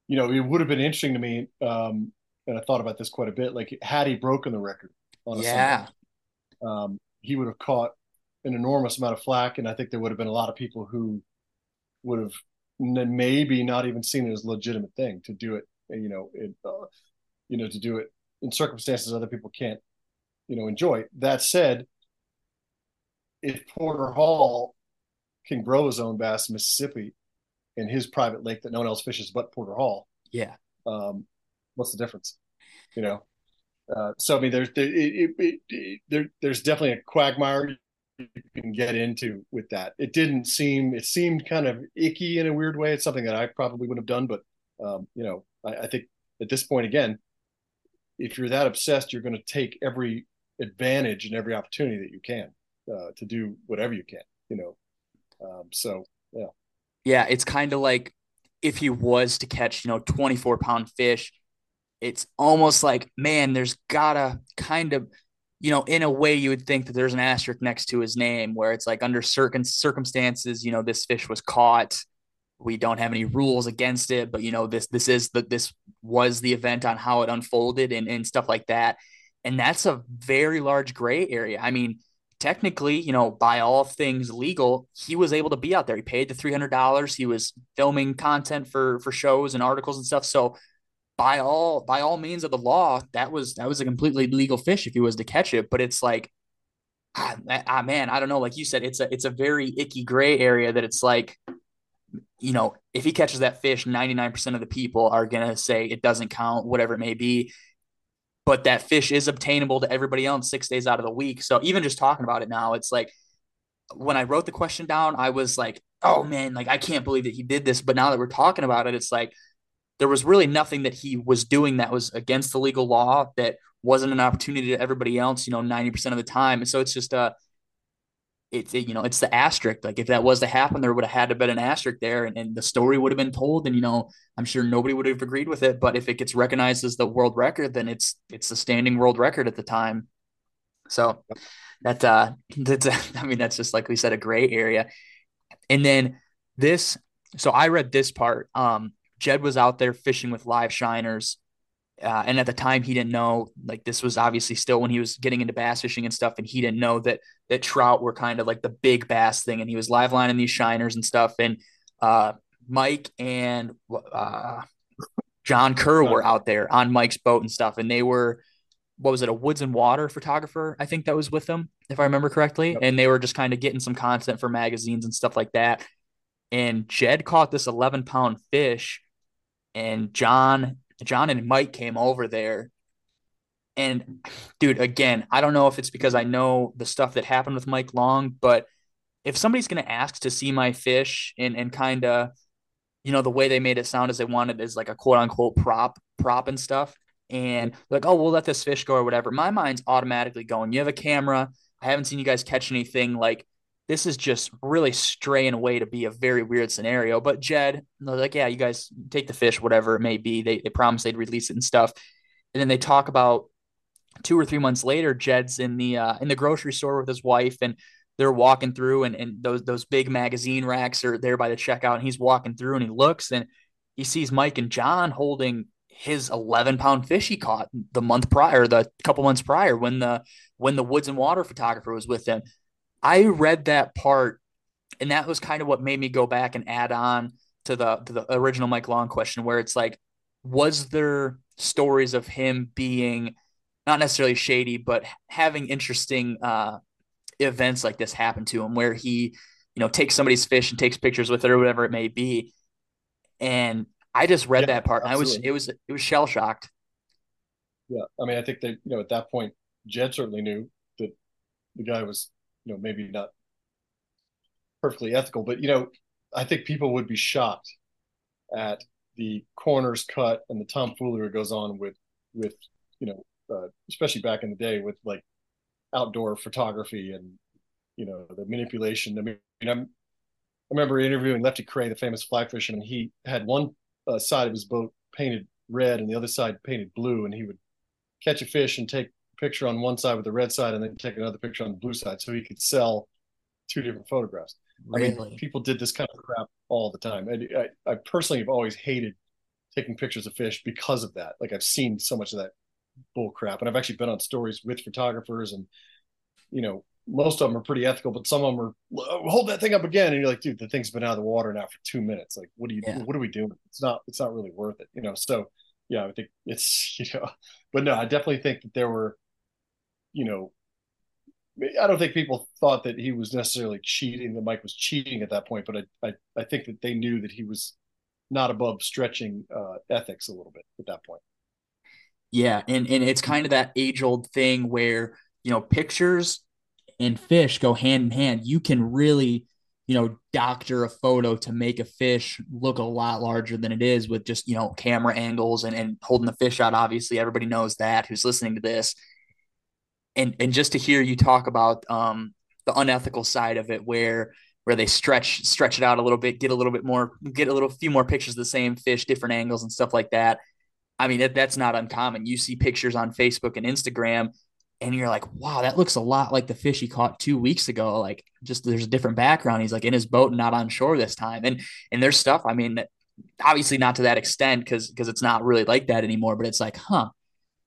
you know, it would have been interesting to me, um, and I thought about this quite a bit. Like had he broken the record on a yeah, Sunday, um, he would have caught an enormous amount of flack, and I think there would have been a lot of people who would have maybe not even seen it as a legitimate thing to do it. You know, it, uh, you know, to do it in circumstances other people can't, you know, enjoy. That said, if Porter Hall can grow his own bass in Mississippi in his private lake that no one else fishes but Porter Hall, yeah, um, what's the difference? You know, uh, so I mean, there's there, it, it, it, there, there's definitely a quagmire you can get into with that. It didn't seem it seemed kind of icky in a weird way. It's something that I probably wouldn't have done, but um, you know, I, I, think at this point again, if you're that obsessed, you're going to take every advantage and every opportunity that you can uh, to do whatever you can. You know, um, so yeah, yeah, it's kind of like if he was to catch you know 24 pound fish, it's almost like man, there's gotta kind of you know, in a way, you would think that there's an asterisk next to his name where it's like under certain circumstances, you know, this fish was caught. We don't have any rules against it, but you know, this this is the this was the event on how it unfolded and, and stuff like that. And that's a very large gray area. I mean, technically, you know, by all things legal, he was able to be out there. He paid the three hundred dollars. He was filming content for for shows and articles and stuff. So by all by all means of the law, that was that was a completely legal fish if he was to catch it. But it's like, ah, ah, man, I don't know. Like you said, it's a it's a very icky gray area that it's like, you know, if he catches that fish, ninety nine percent of the people are gonna say it doesn't count, whatever it may be. But that fish is obtainable to everybody else six days out of the week. So even just talking about it now, it's like when I wrote the question down, I was like, oh man, like I can't believe that he did this. But now that we're talking about it, it's like there was really nothing that he was doing that was against the legal law that wasn't an opportunity to everybody else, you know, 90% of the time. And so it's just uh, it's, it, you know, it's the asterisk. Like if that was to happen, there would have had to been an asterisk there and, and the story would have been told. And, you know, I'm sure nobody would have agreed with it, but if it gets recognized as the world record, then it's, it's the standing world record at the time. So that, uh, that's, I mean, that's just like we said, a gray area. And then this, so I read this part, um, Jed was out there fishing with live shiners. Uh, and at the time, he didn't know like this was obviously still when he was getting into bass fishing and stuff, and he didn't know that that trout were kind of like the big bass thing, and he was live lining these shiners and stuff. And uh, Mike and uh, John Kerr were out there on Mike's boat and stuff, and they were what was it a woods and water photographer? I think that was with them, if I remember correctly, yep. and they were just kind of getting some content for magazines and stuff like that. And Jed caught this 11 pound fish and John, John and Mike came over there. And dude, again, I don't know if it's because I know the stuff that happened with Mike Long, but if somebody's gonna ask to see my fish and and kind of, you know, the way they made it sound as they wanted is like a quote unquote prop prop and stuff, and like, oh, we'll let this fish go or whatever. My mind's automatically going. You have a camera. I haven't seen you guys catch anything like this is just really straying away to be a very weird scenario. But Jed, they're like, yeah, you guys take the fish, whatever it may be. They they promise they'd release it and stuff. And then they talk about two or three months later, Jed's in the uh, in the grocery store with his wife, and they're walking through and, and those those big magazine racks are there by the checkout and he's walking through and he looks and he sees Mike and John holding his 11 pound fish he caught the month prior, the couple months prior when the when the woods and water photographer was with him. I read that part and that was kind of what made me go back and add on to the to the original Mike Long question where it's like was there stories of him being not necessarily shady but having interesting uh events like this happen to him where he you know takes somebody's fish and takes pictures with it or whatever it may be. And I just read yeah, that part and I was it was it was shell shocked yeah I mean I think that you know at that point Jed certainly knew that the guy was you know maybe not perfectly ethical but you know I think people would be shocked at the corners cut and the tomfoolery goes on with with you know uh, especially back in the day with like outdoor photography and you know the manipulation. I mean, I'm, I remember interviewing Lefty Kreh, the famous fly fisherman. He had one uh, side of his boat painted red and the other side painted blue, and he would catch a fish and take picture on one side with the red side, and then take another picture on the blue side, so he could sell two different photographs. Really? I mean, people did this kind of crap all the time. And I, I personally have always hated taking pictures of fish because of that. Like I've seen so much of that bull crap. And I've actually been on stories with photographers and, you know, most of them are pretty ethical, but some of them are hold that thing up again. And you're like, dude, the thing's been out of the water now for two minutes. Like, what do you, yeah. what are we doing? It's not, it's not really worth it, you know? So yeah, I think it's, you know, but no, I definitely think that there were, you know, I don't think people thought that he was necessarily cheating, that Mike was cheating at that point, but I, I, I think that they knew that he was not above stretching uh, ethics a little bit at that point. Yeah, and and it's kind of that age old thing where you know pictures and fish go hand in hand. You can really you know doctor a photo to make a fish look a lot larger than it is with just you know camera angles and and holding the fish out. Obviously, everybody knows that who's listening to this. And and just to hear you talk about um, the unethical side of it, where where they stretch stretch it out a little bit, get a little bit more, get a little few more pictures of the same fish, different angles and stuff like that. I mean, that, that's not uncommon. You see pictures on Facebook and Instagram, and you're like, wow, that looks a lot like the fish he caught two weeks ago. Like, just there's a different background. He's like in his boat and not on shore this time. And and there's stuff. I mean, obviously not to that extent because because it's not really like that anymore. But it's like, huh,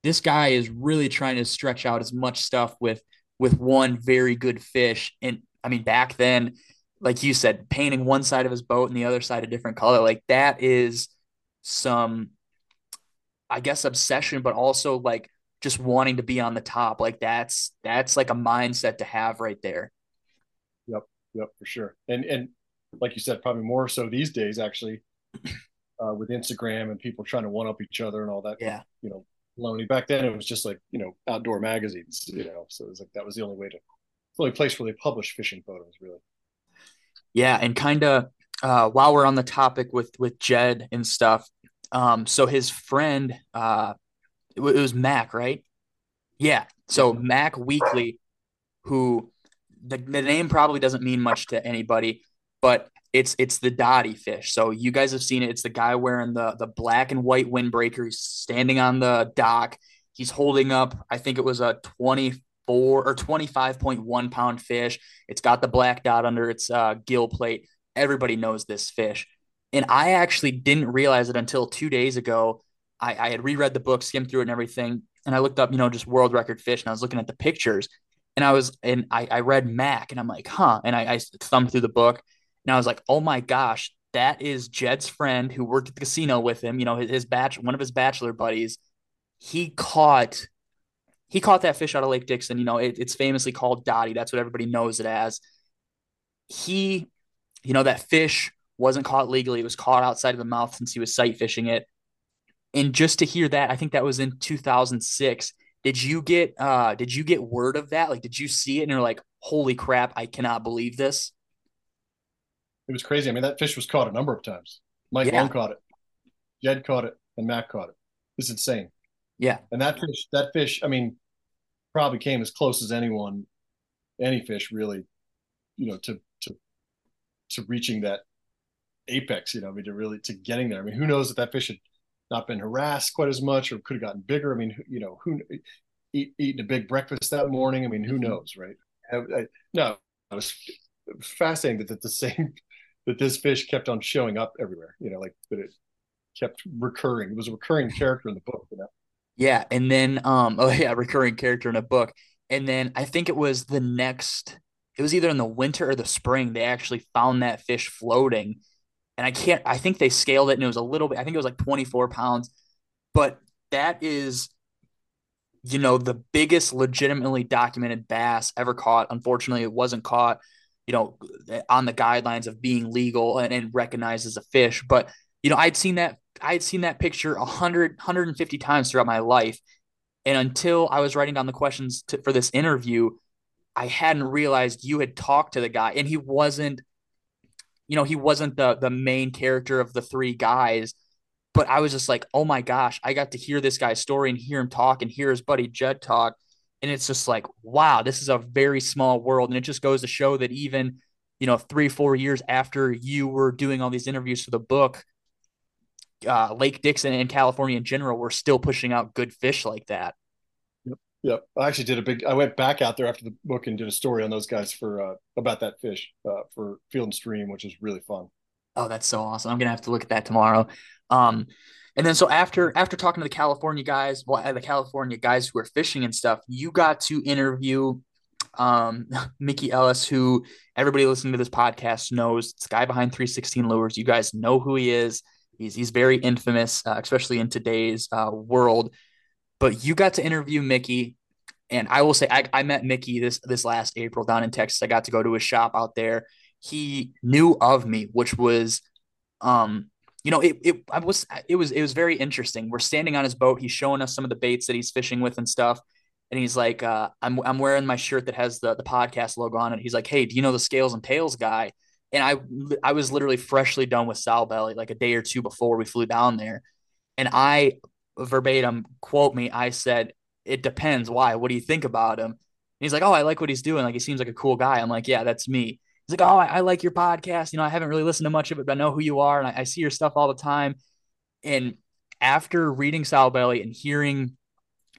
this guy is really trying to stretch out as much stuff with with one very good fish. And I mean, back then like you said, painting one side of his boat and the other side a different color. Like that is some, I guess, obsession, but also like just wanting to be on the top. Like that's that's like a mindset to have right there. Yep, yep, for sure. And and like you said, probably more so these days actually, uh, with Instagram and people trying to one up each other and all that. Yeah, you know, lonely. Back then it was just like you know outdoor magazines. You know, so it was like that was the only way to, the only place where they published fishing photos really. Yeah, and kind of uh, while we're on the topic with with Jed and stuff, um, so his friend, uh, it, it was Mac, right? Yeah. So Mac Weakley, who the, the name probably doesn't mean much to anybody, but it's it's the Dottie fish. So you guys have seen it. It's the guy wearing the the black and white windbreaker. He's standing on the dock. He's holding up, I think it was a twenty four or 25.1 pound fish. It's got the black dot under its uh, gill plate. Everybody knows this fish. And I actually didn't realize it until two days ago. I, I had reread the book, skimmed through it and everything. And I looked up, you know, just world record fish and I was looking at the pictures and I was, and I, I read Mac and I'm like, huh. And I, I thumbed through the book and I was like, oh my gosh, that is Jed's friend who worked at the casino with him. You know, his, his batch, one of his bachelor buddies. He caught he caught that fish out of Lake Dixon. You know, it, it's famously called Dottie. That's what everybody knows it as. He, you know, that fish wasn't caught legally. It was caught outside of the mouth since he was sight fishing it. And just to hear that, I think that was in 2006. Did you get uh did you get word of that? Like did you see it and you're like, "Holy crap, I cannot believe this." It was crazy. I mean, that fish was caught a number of times. Mike yeah. Long caught it. Jed caught it and Matt caught it. It's insane. Yeah. And that fish, that fish, I mean, probably came as close as anyone, any fish really, you know, to to to reaching that apex. You know, I mean, to really to getting there. I mean, who knows if that fish had not been harassed quite as much, or could have gotten bigger. I mean, you know, who eat, eating a big breakfast that morning. I mean, who mm-hmm. knows, right? I, I, no, was fascinating that, that the same that this fish kept on showing up everywhere. You know, like that it kept recurring. It was a recurring character in the book. You know? Yeah, and then um, oh yeah, recurring character in a book, and then I think it was the next. It was either in the winter or the spring. They actually found that fish floating, and I can't. I think they scaled it, and it was a little bit. I think it was like twenty four pounds, but that is you know, the biggest legitimately documented bass ever caught. Unfortunately, it wasn't caught, you know, on the guidelines of being legal and, and recognized as a fish. But, you know, I'd seen that, I'd seen that picture 100, 150 times throughout my life. And until I was writing down the questions to, for this interview, I hadn't realized you had talked to the guy and he wasn't, you know, he wasn't the the main character of the three guys but I was just like, oh my gosh, I got to hear this guy's story and hear him talk and hear his buddy Jed talk. And it's just like, wow, this is a very small world. And it just goes to show that even, you know, three, four years after you were doing all these interviews for the book, uh, Lake Dixon and California in general were still pushing out good fish like that. Yep. Yep. I actually did a big, I went back out there after the book and did a story on those guys for, uh, about that fish, uh, for Field and Stream, which is really fun. Oh, that's so awesome. I'm going to have to look at that tomorrow. Um, and then so after after talking to the California guys, well, the California guys who are fishing and stuff, you got to interview um, Mickey Ellis, who everybody listening to this podcast knows. It's guy behind 316 Lures. You guys know who he is. He's he's very infamous, uh, especially in today's uh, world. But you got to interview Mickey, and I will say I, I met Mickey this this last April down in Texas. I got to go to his shop out there. He knew of me, which was um you know, it, it I was it was it was very interesting. We're standing on his boat. He's showing us some of the baits that he's fishing with and stuff. And he's like, uh, I'm I'm wearing my shirt that has the the podcast logo on it. He's like, Hey, do you know the scales and tails guy? And I I was literally freshly done with Sowbelly like a day or two before we flew down there. And I verbatim quote me, I said, It depends. Why? What do you think about him? And he's like, Oh, I like what he's doing. Like he seems like a cool guy. I'm like, Yeah, that's me. He's like, oh, I, I, like your podcast. You know, I haven't really listened to much of it, but I know who you are and I, I see your stuff all the time. And after reading Sowbelly and hearing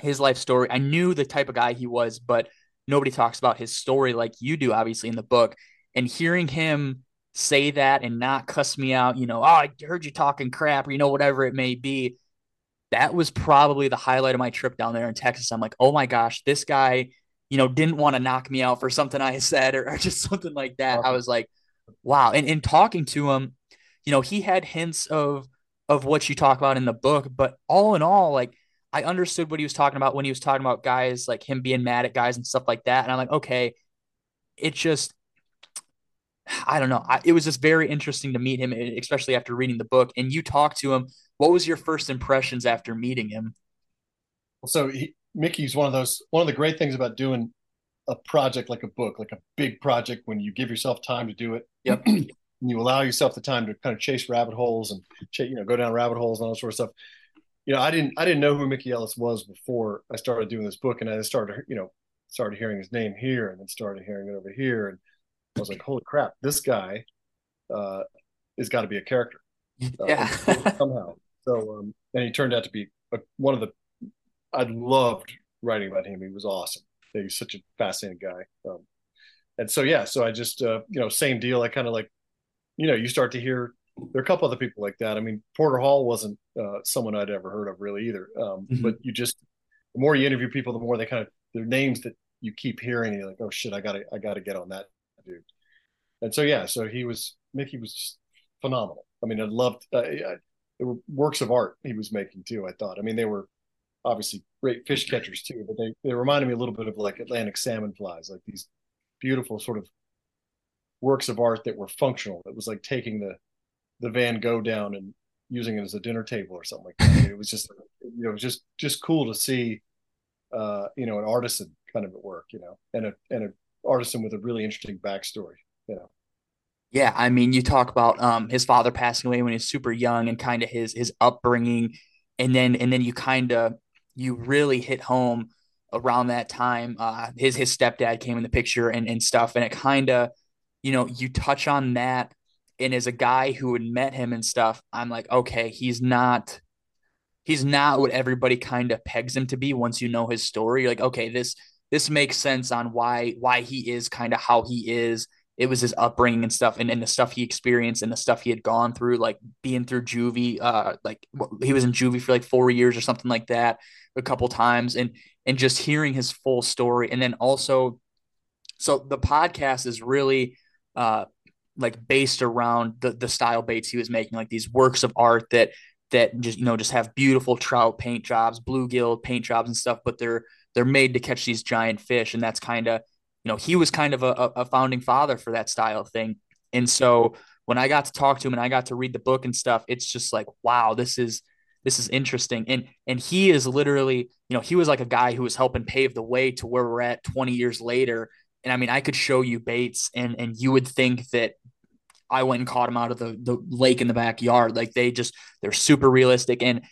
his life story, I knew the type of guy he was, but nobody talks about his story like you do, obviously, in the book. And hearing him say that and not cuss me out, you know, oh, I heard you talking crap, or, you know, whatever it may be. That was probably the highlight of my trip down there in Texas. I'm like, oh my gosh, this guy you know, didn't want to knock me out for something I said or, or just something like that. I was like, wow. And in talking to him, you know, he had hints of of what you talk about in the book, but all in all, like I understood what he was talking about when he was talking about guys like him being mad at guys and stuff like that. And I'm like, okay, it just I don't know. I, it was just very interesting to meet him, especially after reading the book. And you talked to him. What was your first impressions after meeting him? So he, Mickey's one of those one of the great things about doing a project like a book, like a big project when you give yourself time to do it. Yep. And you allow yourself the time to kind of chase rabbit holes and you know go down rabbit holes and all that sort of stuff. You know, I didn't I didn't know who Mickey Ellis was before I started doing this book, and I started you know started hearing his name here, and then started hearing it over here, and I was like, holy crap, this guy uh, has got to be a character. Uh, yeah, somehow. So, um, and he turned out to be a, one of the I loved writing about him. He was awesome. He's such a fascinating guy. Um, and so yeah, so I just uh, you know same deal. I kind of like you know you start to hear there are a couple other people like that. I mean Porter Hall wasn't uh, someone I'd ever heard of really either. Um, mm-hmm. But you just the more you interview people, the more they kind of their names that you keep hearing. you're like, oh shit, I gotta I gotta get on that dude. And so yeah, so he was Mickey was just phenomenal. I mean, I loved. Uh, I, there were works of art he was making too. I thought. I mean, they were obviously great fish catchers too, but they, they reminded me a little bit of like Atlantic salmon flies, like these beautiful sort of works of art that were functional. It was like taking the the Van Gogh down and using it as a dinner table or something like that. it was just you know just just cool to see uh, you know an artisan kind of at work, you know, and a and an artisan with a really interesting backstory, you know. Yeah, I mean, you talk about um, his father passing away when he was super young, and kind of his his upbringing, and then and then you kind of you really hit home around that time. Uh, his his stepdad came in the picture and and stuff, and it kind of, you know, you touch on that. And as a guy who had met him and stuff, I'm like, okay, he's not, he's not what everybody kind of pegs him to be. Once you know his story, you're like, okay, this this makes sense on why why he is kind of how he is. It was his upbringing and stuff, and, and the stuff he experienced and the stuff he had gone through, like being through juvie. Uh, like he was in juvie for like four years or something like that, a couple times, and and just hearing his full story, and then also, so the podcast is really uh like based around the the style baits he was making, like these works of art that that just you know just have beautiful trout paint jobs, bluegill paint jobs and stuff, but they're they're made to catch these giant fish, and that's kind of you know he was kind of a, a founding father for that style of thing, and so when I got to talk to him and I got to read the book and stuff, it's just like wow, this is this is interesting, and and he is literally you know he was like a guy who was helping pave the way to where we're at 20 years later. And I mean, I could show you baits, and and you would think that I went and caught him out of the, the lake in the backyard. Like they just they're super realistic and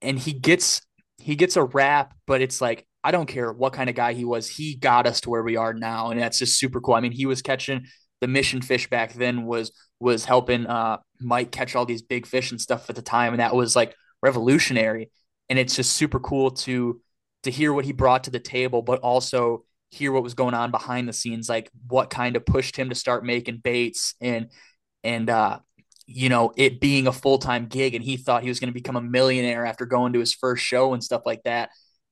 and he gets he gets a rap, but it's like I don't care what kind of guy he was. He got us to where we are now, and that's just super cool. I mean, he was catching the mission fish back then was was helping uh Mike catch all these big fish and stuff at the time, and that was like revolutionary. And it's just super cool to to hear what he brought to the table, but also hear what was going on behind the scenes, like what kind of pushed him to start making baits and and uh, you know it being a full time gig, and he thought he was going to become a millionaire after going to his first show and stuff like that.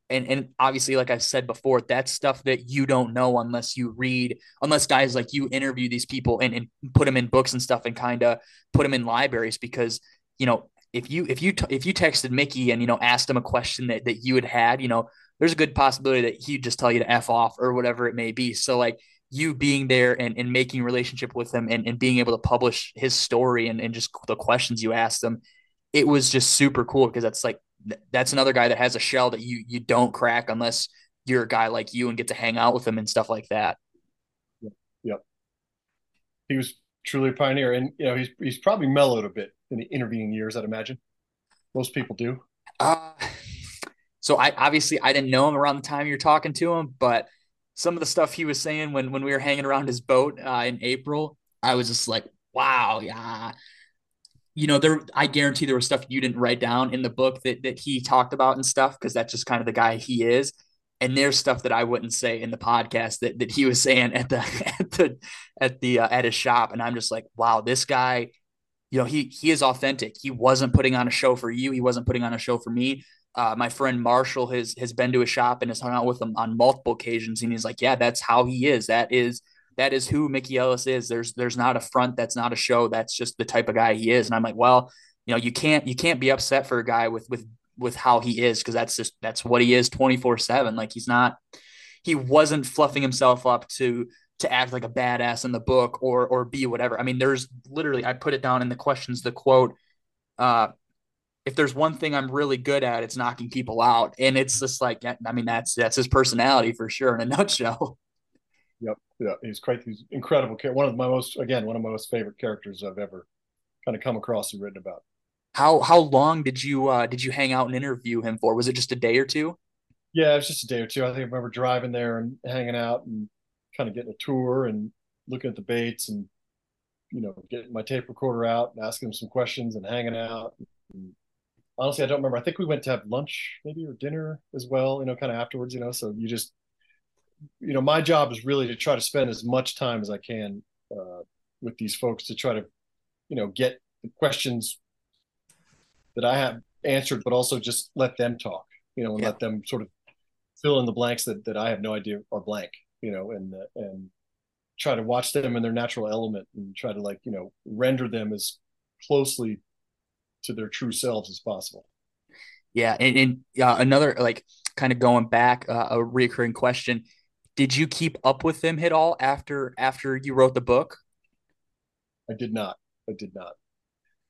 And and obviously, like I said before, that's stuff that you don't know unless you read, unless guys like you interview these people and, and put them in books and stuff, and kind of put them in libraries because you know if you if you t- if you texted Mickey and you know asked him a question that that you had had, you know, there's a good possibility that he'd just tell you to f off or whatever it may be. So like you being there and, and making relationship with him and, and being able to publish his story and, and just the questions you asked him, it was just super cool because that's like that's another guy that has a shell that you you don't crack unless you're a guy like you and get to hang out with him and stuff like that. Yep. He was truly a pioneer, and you know he's he's probably mellowed a bit in the intervening years. I'd imagine most people do. Uh, so I obviously I didn't know him around the time you're talking to him, but some of the stuff he was saying when when we were hanging around his boat uh, in April, I was just like, wow, yeah. You know, there I guarantee there was stuff you didn't write down in the book that that he talked about and stuff because that's just kind of the guy he is. And there's stuff that I wouldn't say in the podcast that that he was saying at the at the at the uh, at his shop, and I'm just like, wow, this guy, you know, he he is authentic. He wasn't putting on a show for you. He wasn't putting on a show for me uh, my friend Marshall has has been to his shop and has hung out with him on multiple occasions, and he's like, "Yeah, that's how he is. That is that is who Mickey Ellis is. There's there's not a front. That's not a show. That's just the type of guy he is." And I'm like, "Well, you know, you can't you can't be upset for a guy with with with how he is because that's just that's what he is 24 seven. Like he's not he wasn't fluffing himself up to to act like a badass in the book or or be whatever. I mean, there's literally I put it down in the questions the quote uh if there's one thing I'm really good at, it's knocking people out. And it's just like, I mean, that's that's his personality for sure in a nutshell. Yep, yeah, he's quite he's incredible. One of my most again one of my most favorite characters I've ever kind of come across and written about. How how long did you uh, did you hang out and interview him for? Was it just a day or two? Yeah, it was just a day or two. I think I remember driving there and hanging out and kind of getting a tour and looking at the baits and you know getting my tape recorder out and asking him some questions and hanging out. And honestly, I don't remember. I think we went to have lunch maybe or dinner as well, you know, kind of afterwards, you know. So you just, you know, my job is really to try to spend as much time as I can uh, with these folks to try to, you know, get the questions that I have answered, but also just let them talk, you know, and yeah. let them sort of fill in the blanks that, that I have no idea are blank, you know, and, and try to watch them in their natural element and try to like, you know, render them as closely to their true selves as possible. Yeah, and, and uh, another like kind of going back, uh, a recurring question: Did you keep up with them at all after after you wrote the book? I did not. I did not.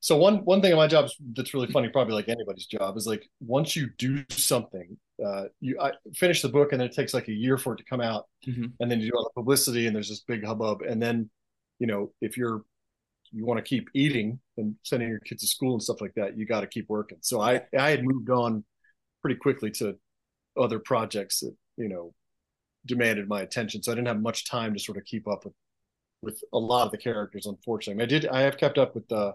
So one one thing in my job that's really funny, probably like anybody's job, is like once you do something, uh, you I finish the book and then it takes like a year for it to come out, mm-hmm. and then you do all the publicity and there's this big hubbub, and then you know if you're you want to keep eating and sending your kids to school and stuff like that, you got to keep working. So I I had moved on pretty quickly to other projects that you know demanded my attention. So I didn't have much time to sort of keep up with with a lot of the characters. Unfortunately, I did. I have kept up with uh,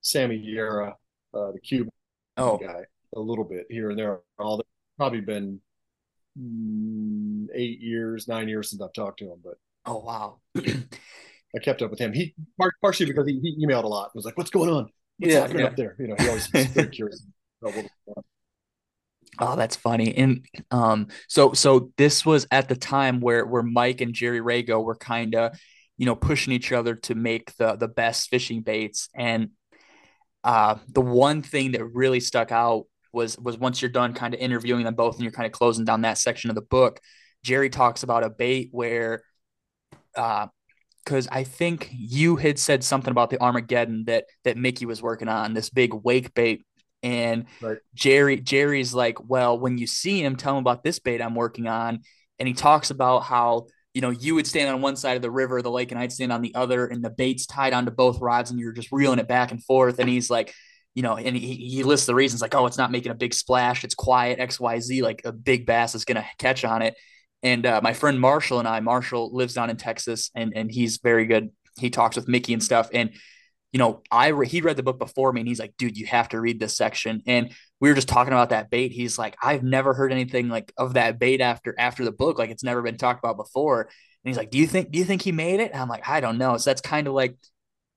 Sammy Yerra, uh, the Cuban oh. guy, a little bit here and there. All probably been mm, eight years, nine years since I've talked to him. But oh wow, I kept up with him. He partially because he, he emailed a lot. was like, "What's going on? What's yeah, happening yeah. up there?" You know, he always was very curious. Oh, that's funny. And um, so so this was at the time where where Mike and Jerry Rago were kind of, you know, pushing each other to make the the best fishing baits. And uh, the one thing that really stuck out was was once you're done kind of interviewing them both and you're kind of closing down that section of the book, Jerry talks about a bait where uh because I think you had said something about the Armageddon that that Mickey was working on, this big wake bait. And right. Jerry Jerry's like, well, when you see him, tell him about this bait I'm working on. And he talks about how you know, you would stand on one side of the river, the lake, and I'd stand on the other, and the bait's tied onto both rods, and you're just reeling it back and forth. And he's like, you know, and he, he lists the reasons like, oh, it's not making a big splash, it's quiet, X, Y, Z, like a big bass is gonna catch on it. And uh, my friend Marshall and I, Marshall lives down in Texas, and and he's very good. He talks with Mickey and stuff, and you know, I re- he read the book before me, and he's like, dude, you have to read this section. And we were just talking about that bait. He's like, I've never heard anything like of that bait after after the book, like it's never been talked about before. And he's like, "Do you think? Do you think he made it?" And I'm like, "I don't know." So that's kind of like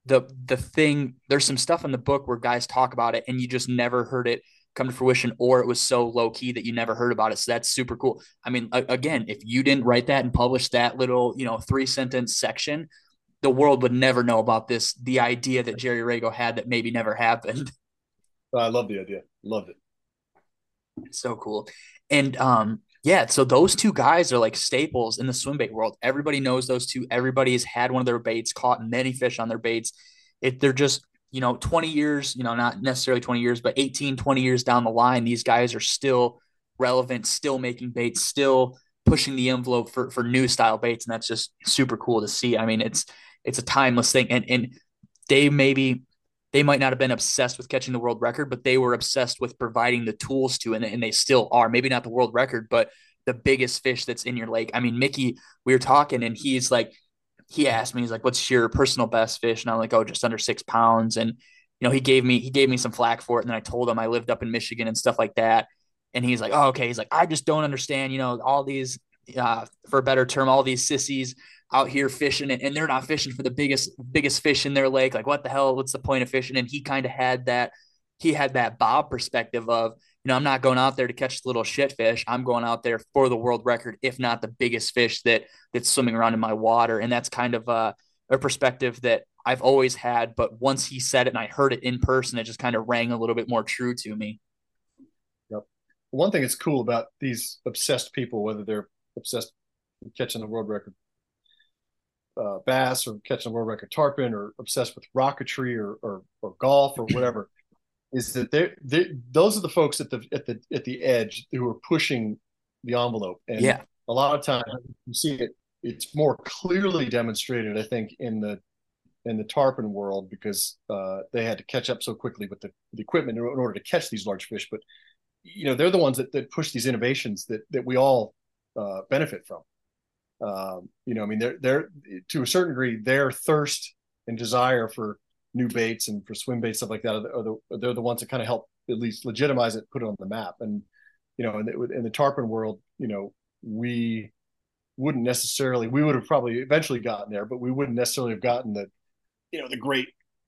the the thing. There's some stuff in the book where guys talk about it, and you just never heard it come to fruition, or it was so low key that you never heard about it. So that's super cool. I mean, again, if you didn't write that and publish that little, you know, three sentence section, the world would never know about this. The idea that Jerry Rago had that maybe never happened. I love the idea. Loved it. So cool. And um, yeah, so those two guys are like staples in the swim bait world. Everybody knows those two. Everybody has had one of their baits, caught many fish on their baits. If they're just, you know, 20 years, you know, not necessarily 20 years, but 18, 20 years down the line, these guys are still relevant, still making baits, still pushing the envelope for for new style baits. And that's just super cool to see. I mean, it's it's a timeless thing. And and they maybe they might not have been obsessed with catching the world record, but they were obsessed with providing the tools to, and, and they still are. Maybe not the world record, but the biggest fish that's in your lake. I mean, Mickey, we were talking, and he's like, he asked me, he's like, "What's your personal best fish?" And I'm like, "Oh, just under six pounds." And you know, he gave me he gave me some flack for it, and then I told him I lived up in Michigan and stuff like that. And he's like, "Oh, okay." He's like, "I just don't understand, you know, all these, uh, for a better term, all these sissies." Out here fishing and they're not fishing for the biggest biggest fish in their lake. Like what the hell? What's the point of fishing? And he kind of had that he had that bob perspective of you know i'm not going out there to catch the little shit fish i'm going out there for the world record if not the biggest fish that that's swimming around in my water. And that's kind of a, a perspective that i've always had. But once he said it and i heard it in person it just kind of rang a little bit more true to me. Yep. One thing that's cool about these obsessed people whether they're obsessed with catching the world record uh, bass or catching a world record tarpon or obsessed with rocketry or, or, or golf or whatever is that they they those are the folks at the at the at the edge who are pushing the envelope. And yeah. a lot of times you see it it's more clearly demonstrated i think in the in the tarpon world because uh, they had to catch up so quickly with the, the equipment in order to catch these large fish. But you know they're the ones that, that push these innovations that that we all uh, benefit from um, you know, I mean, they're they're to a certain degree, their thirst and desire for new baits and for swim baits stuff like that are the, are the they're the ones that kind of help at least legitimize it, put it on the map. And you know, in the, in the tarpon world, you know, we wouldn't necessarily we would have probably eventually gotten there, but we wouldn't necessarily have gotten the you know the great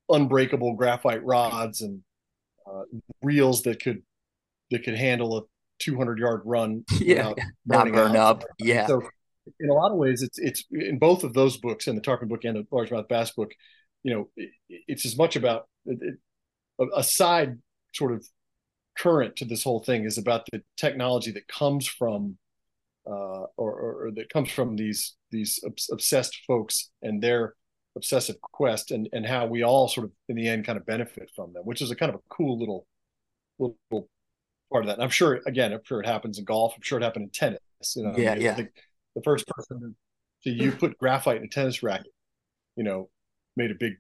unbreakable graphite rods and uh, reels that could that could handle a 200 yard run yeah not burn up. Yeah. So in a lot of ways, it's it's in both of those books, in the Tarpon book and the largemouth bass book. You know, it, it's as much about it, a side sort of current to this whole thing is about the technology that comes from uh, or, or, or, that comes from these these obsessed folks and their obsessive quest and and how we all sort of in the end kind of benefit from them which is a kind of a cool little little part of that. And i'm sure again i'm sure it happens in golf. I'm sure it happened in tennis. You know yeah I mean, yeah the first person to you put graphite in a tennis racket, you know, made a big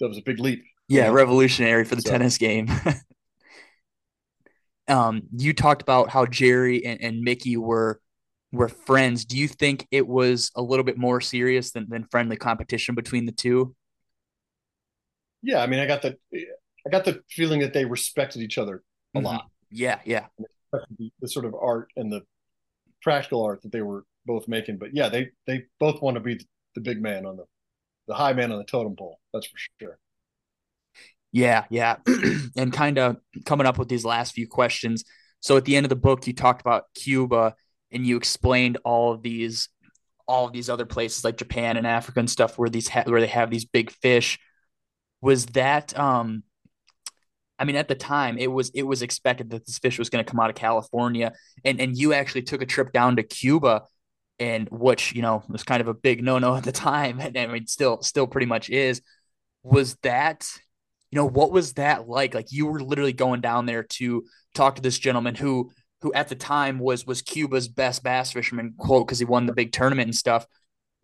that was a big leap. Yeah, revolutionary for the so. tennis game. um, you talked about how Jerry and, and Mickey were were friends. Do you think it was a little bit more serious than, than friendly competition between the two? Yeah, I mean, I got the I got the feeling that they respected each other a mm-hmm. lot. Yeah, yeah. The, the, sort of art and the practical art that they were both making. But yeah, they they both want to be the big man on the the high man on the totem pole. That's for sure. Yeah, yeah. and kind of coming up with these last few questions. So at the end of the book, you talked about Cuba and you explained all of these all of these other places like Japan and Africa and stuff where these ha- where they have these big fish. Was that um I mean, at the time, it was it was expected that this fish was going to come out of California, and and you actually took a trip down to Cuba, and which you know was kind of a big no no at the time, and I mean, still still pretty much is. Was that, you know, what was that like? Like you were literally going down there to talk to this gentleman who who at the time was was Cuba's best bass fisherman quote because he won the big tournament and stuff.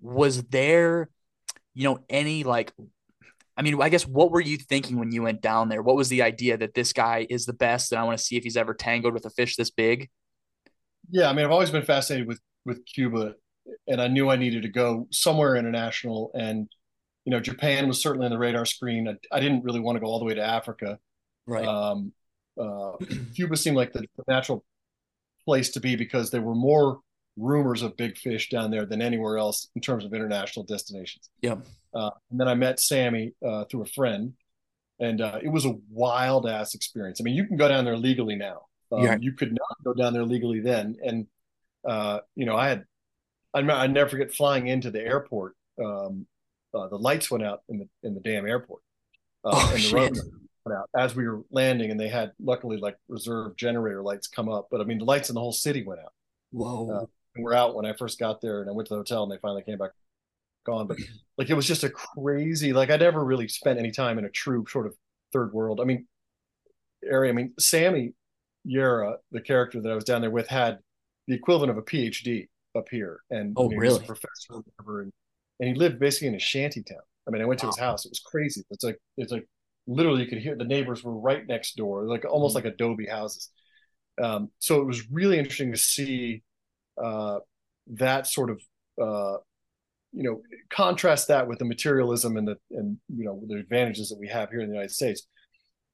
Was there, you know, any like I mean, I guess what were you thinking when you went down there? What was the idea that this guy is the best, and I want to see if he's ever tangled with a fish this big? Yeah, I mean, I've always been fascinated with with Cuba, and I knew I needed to go somewhere international. And you know, Japan was certainly on the radar screen. I, I didn't really want to go all the way to Africa. Right. Um, uh, Cuba seemed like the, the natural place to be because there were more rumors of big fish down there than anywhere else in terms of international destinations. Yeah. Uh, and then I met Sammy uh, through a friend, and uh, it was a wild ass experience. I mean, you can go down there legally now. Um, yeah. You could not go down there legally then. And uh, you know, I had, I, I never forget flying into the airport. Um, uh, the lights went out in the in the damn airport, uh, oh, and the shit. went out as we were landing, and they had luckily like reserve generator lights come up. But I mean, the lights in the whole city went out. Whoa And we're out when I first got there, and I went to the hotel, and they finally came back gone. But like it was just a crazy. Like I never really spent any time in a true sort of third world. I mean, area. I mean, Sammy Yera, the character that I was down there with, had the equivalent of a PhD up here, and oh, you know, really, professor or whatever, and, and he lived basically in a shanty town. I mean, I went to wow. his house. It was crazy. It's like it's like literally you could hear the neighbors were right next door, like almost mm-hmm. like adobe houses. Um, so it was really interesting to see uh, that sort of uh, you know contrast that with the materialism and the and you know the advantages that we have here in the United States.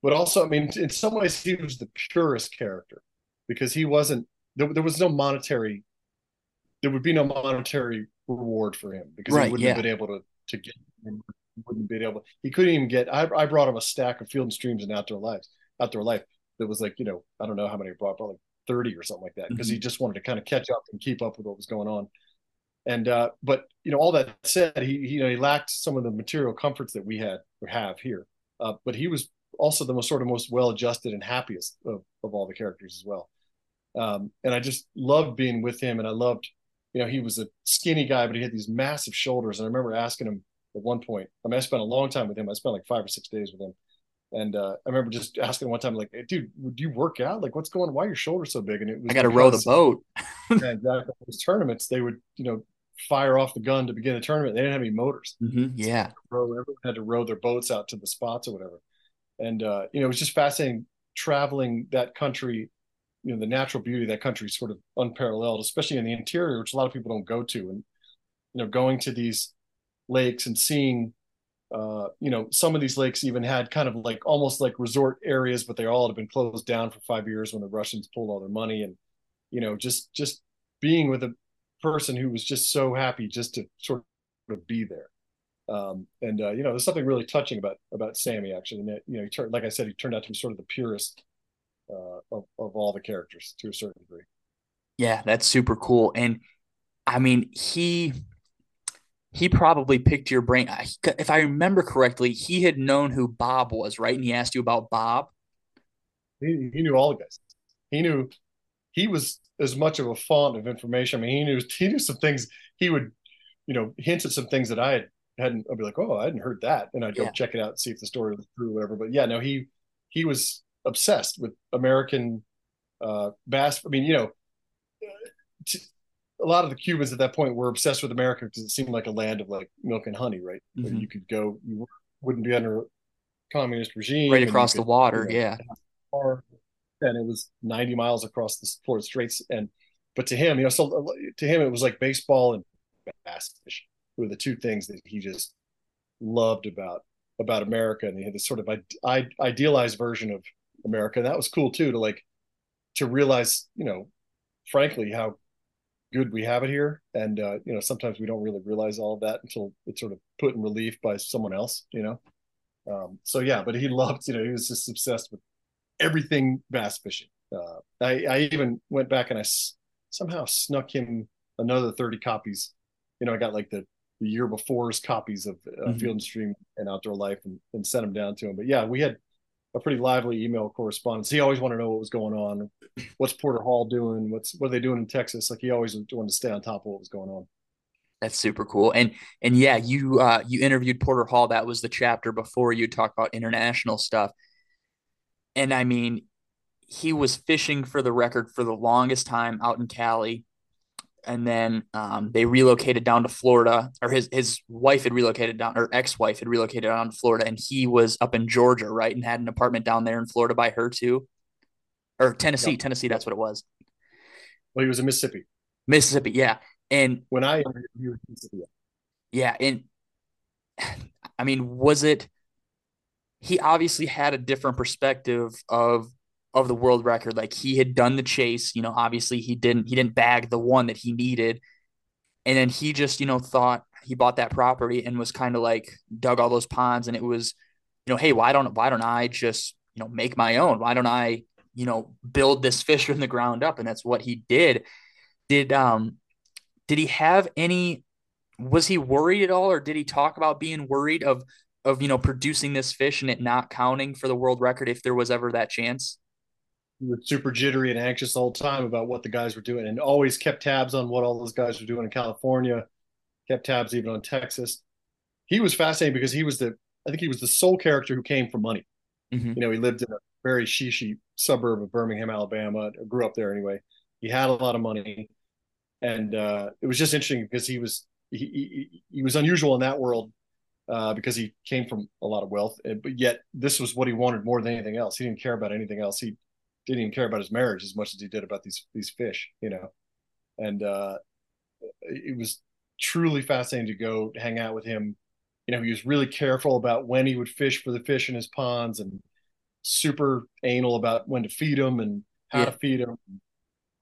But also, I mean, in some ways, he was the purest character because he wasn't. There, there was no monetary. There would be no monetary reward for him because right, he wouldn't yeah. have been able to to get. Wouldn't be able. He couldn't even get. I, I brought him a stack of Field and Streams and Outdoor Lives, Outdoor Life. That was like you know I don't know how many I brought, probably 30 or something like that because mm-hmm. he just wanted to kind of catch up and keep up with what was going on and uh, but you know all that said he, he, you know he lacked some of the material comforts that we had or have here uh, but he was also the most sort of most well adjusted and happiest of, of all the characters as well um, and i just loved being with him and i loved you know he was a skinny guy but he had these massive shoulders and i remember asking him at one point i mean i spent a long time with him i spent like five or six days with him and uh, I remember just asking one time, like, hey, "Dude, would you work out? Like, what's going? on? Why are your shoulders so big?" And it was I got to row the boat. yeah, exactly. Those tournaments, they would, you know, fire off the gun to begin the tournament. They didn't have any motors. Mm-hmm. Yeah, so row, everyone had to row their boats out to the spots or whatever. And uh, you know, it was just fascinating traveling that country. You know, the natural beauty of that country is sort of unparalleled, especially in the interior, which a lot of people don't go to. And you know, going to these lakes and seeing uh, you know, some of these lakes even had kind of like almost like resort areas, but they all had been closed down for five years when the Russians pulled all their money. And, you know, just just being with a person who was just so happy just to sort of be there. Um, and uh, you know, there's something really touching about about Sammy actually. And that, you know, he turned like I said, he turned out to be sort of the purest uh, of of all the characters to a certain degree. Yeah, that's super cool. And I mean, he he probably picked your brain. If I remember correctly, he had known who Bob was, right? And he asked you about Bob. He, he knew all the guys. He knew he was as much of a font of information. I mean, he knew he knew some things. He would, you know, hint at some things that I had hadn't. I'd be like, oh, I hadn't heard that, and I'd go yeah. check it out and see if the story was true, or whatever. But yeah, no, he he was obsessed with American uh, bass. I mean, you know, a lot of the Cubans at that point were obsessed with America because it seemed like a land of like milk and honey, right? Mm-hmm. Where you could go, you wouldn't be under a communist regime, right across the water, you know, yeah. And it was 90 miles across the Florida Straits, and but to him, you know, so to him it was like baseball and bass fishing were the two things that he just loved about about America, and he had this sort of i idealized version of America, and that was cool too to like to realize, you know, frankly, how good we have it here. And uh, you know, sometimes we don't really realize all of that until it's sort of put in relief by someone else, you know. Um, so yeah, but he loved, you know, he was just obsessed with everything bass fishing. Uh, I, I even went back and I s- somehow snuck him another 30 copies. You know, I got like the, the year before's copies of uh, mm-hmm. Field and Stream and Outdoor Life and, and sent them down to him. But yeah, we had a pretty lively email correspondence. He always wanted to know what was going on. What's Porter Hall doing? What's what are they doing in Texas? Like he always wanted to stay on top of what was going on. That's super cool. And and yeah, you uh you interviewed Porter Hall. That was the chapter before you talked about international stuff. And I mean, he was fishing for the record for the longest time out in Cali. And then um, they relocated down to Florida, or his his wife had relocated down, or ex wife had relocated down to Florida, and he was up in Georgia, right, and had an apartment down there in Florida by her too, or Tennessee, yep. Tennessee. That's what it was. Well, he was in Mississippi. Mississippi, yeah. And when I interviewed Mississippi, yeah, and I mean, was it? He obviously had a different perspective of of the world record. Like he had done the chase, you know, obviously he didn't he didn't bag the one that he needed. And then he just, you know, thought he bought that property and was kind of like dug all those ponds and it was, you know, hey, why don't why don't I just, you know, make my own? Why don't I, you know, build this fish from the ground up? And that's what he did. Did um did he have any was he worried at all or did he talk about being worried of of you know producing this fish and it not counting for the world record if there was ever that chance? He was super jittery and anxious all the time about what the guys were doing and always kept tabs on what all those guys were doing in California, kept tabs even on Texas. He was fascinating because he was the, I think he was the sole character who came for money. Mm-hmm. You know, he lived in a very shishy suburb of Birmingham, Alabama, grew up there anyway. He had a lot of money. And uh, it was just interesting because he was, he, he, he was unusual in that world uh, because he came from a lot of wealth, but yet this was what he wanted more than anything else. He didn't care about anything else. He didn't even care about his marriage as much as he did about these these fish, you know. And uh, it was truly fascinating to go hang out with him. You know, he was really careful about when he would fish for the fish in his ponds, and super anal about when to feed them and how yeah. to feed them.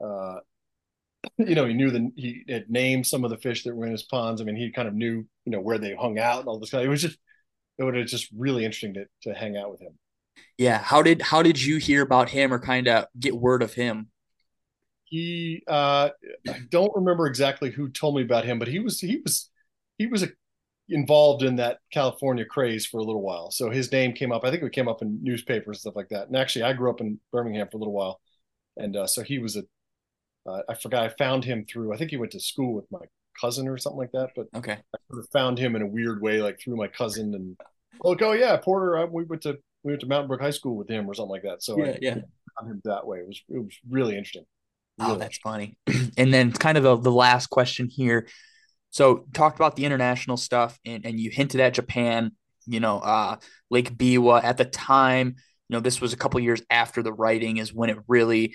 Uh, you know, he knew that he had named some of the fish that were in his ponds. I mean, he kind of knew, you know, where they hung out and all this. Kind of, it was just, it was just really interesting to to hang out with him yeah how did how did you hear about him or kind of get word of him? He uh i don't remember exactly who told me about him but he was he was he was a, involved in that california craze for a little while. So his name came up i think it came up in newspapers and stuff like that. And actually i grew up in birmingham for a little while. And uh, so he was a uh, I forgot i found him through i think he went to school with my cousin or something like that but okay. I sort of found him in a weird way like through my cousin and like oh yeah porter I, we went to we went to Mountain Brook High School with him or something like that. So yeah, I, yeah, on him that way. It was it was really interesting. Oh, really oh, that's funny. and then kind of the, the last question here. So talked about the international stuff and, and you hinted at Japan, you know, uh, Lake Biwa at the time, you know, this was a couple years after the writing is when it really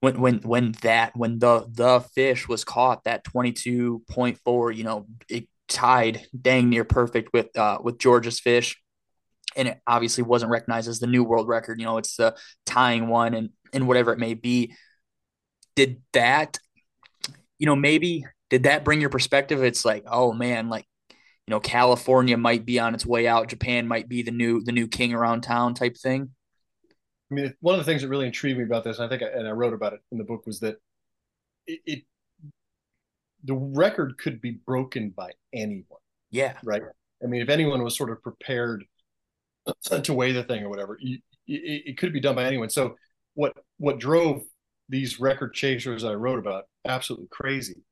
when when when that when the the fish was caught that 22.4 you know it tied dang near perfect with uh with Georgia's fish and it obviously wasn't recognized as the new world record. You know, it's the tying one and and whatever it may be. Did that, you know, maybe did that bring your perspective? It's like, oh man, like you know, California might be on its way out. Japan might be the new the new king around town type thing. I mean, one of the things that really intrigued me about this, and I think, I, and I wrote about it in the book, was that it, it the record could be broken by anyone. Yeah. Right. I mean, if anyone was sort of prepared to weigh the thing or whatever. it, it, could be done by anyone. So what what drove these record chasers I wrote about absolutely crazy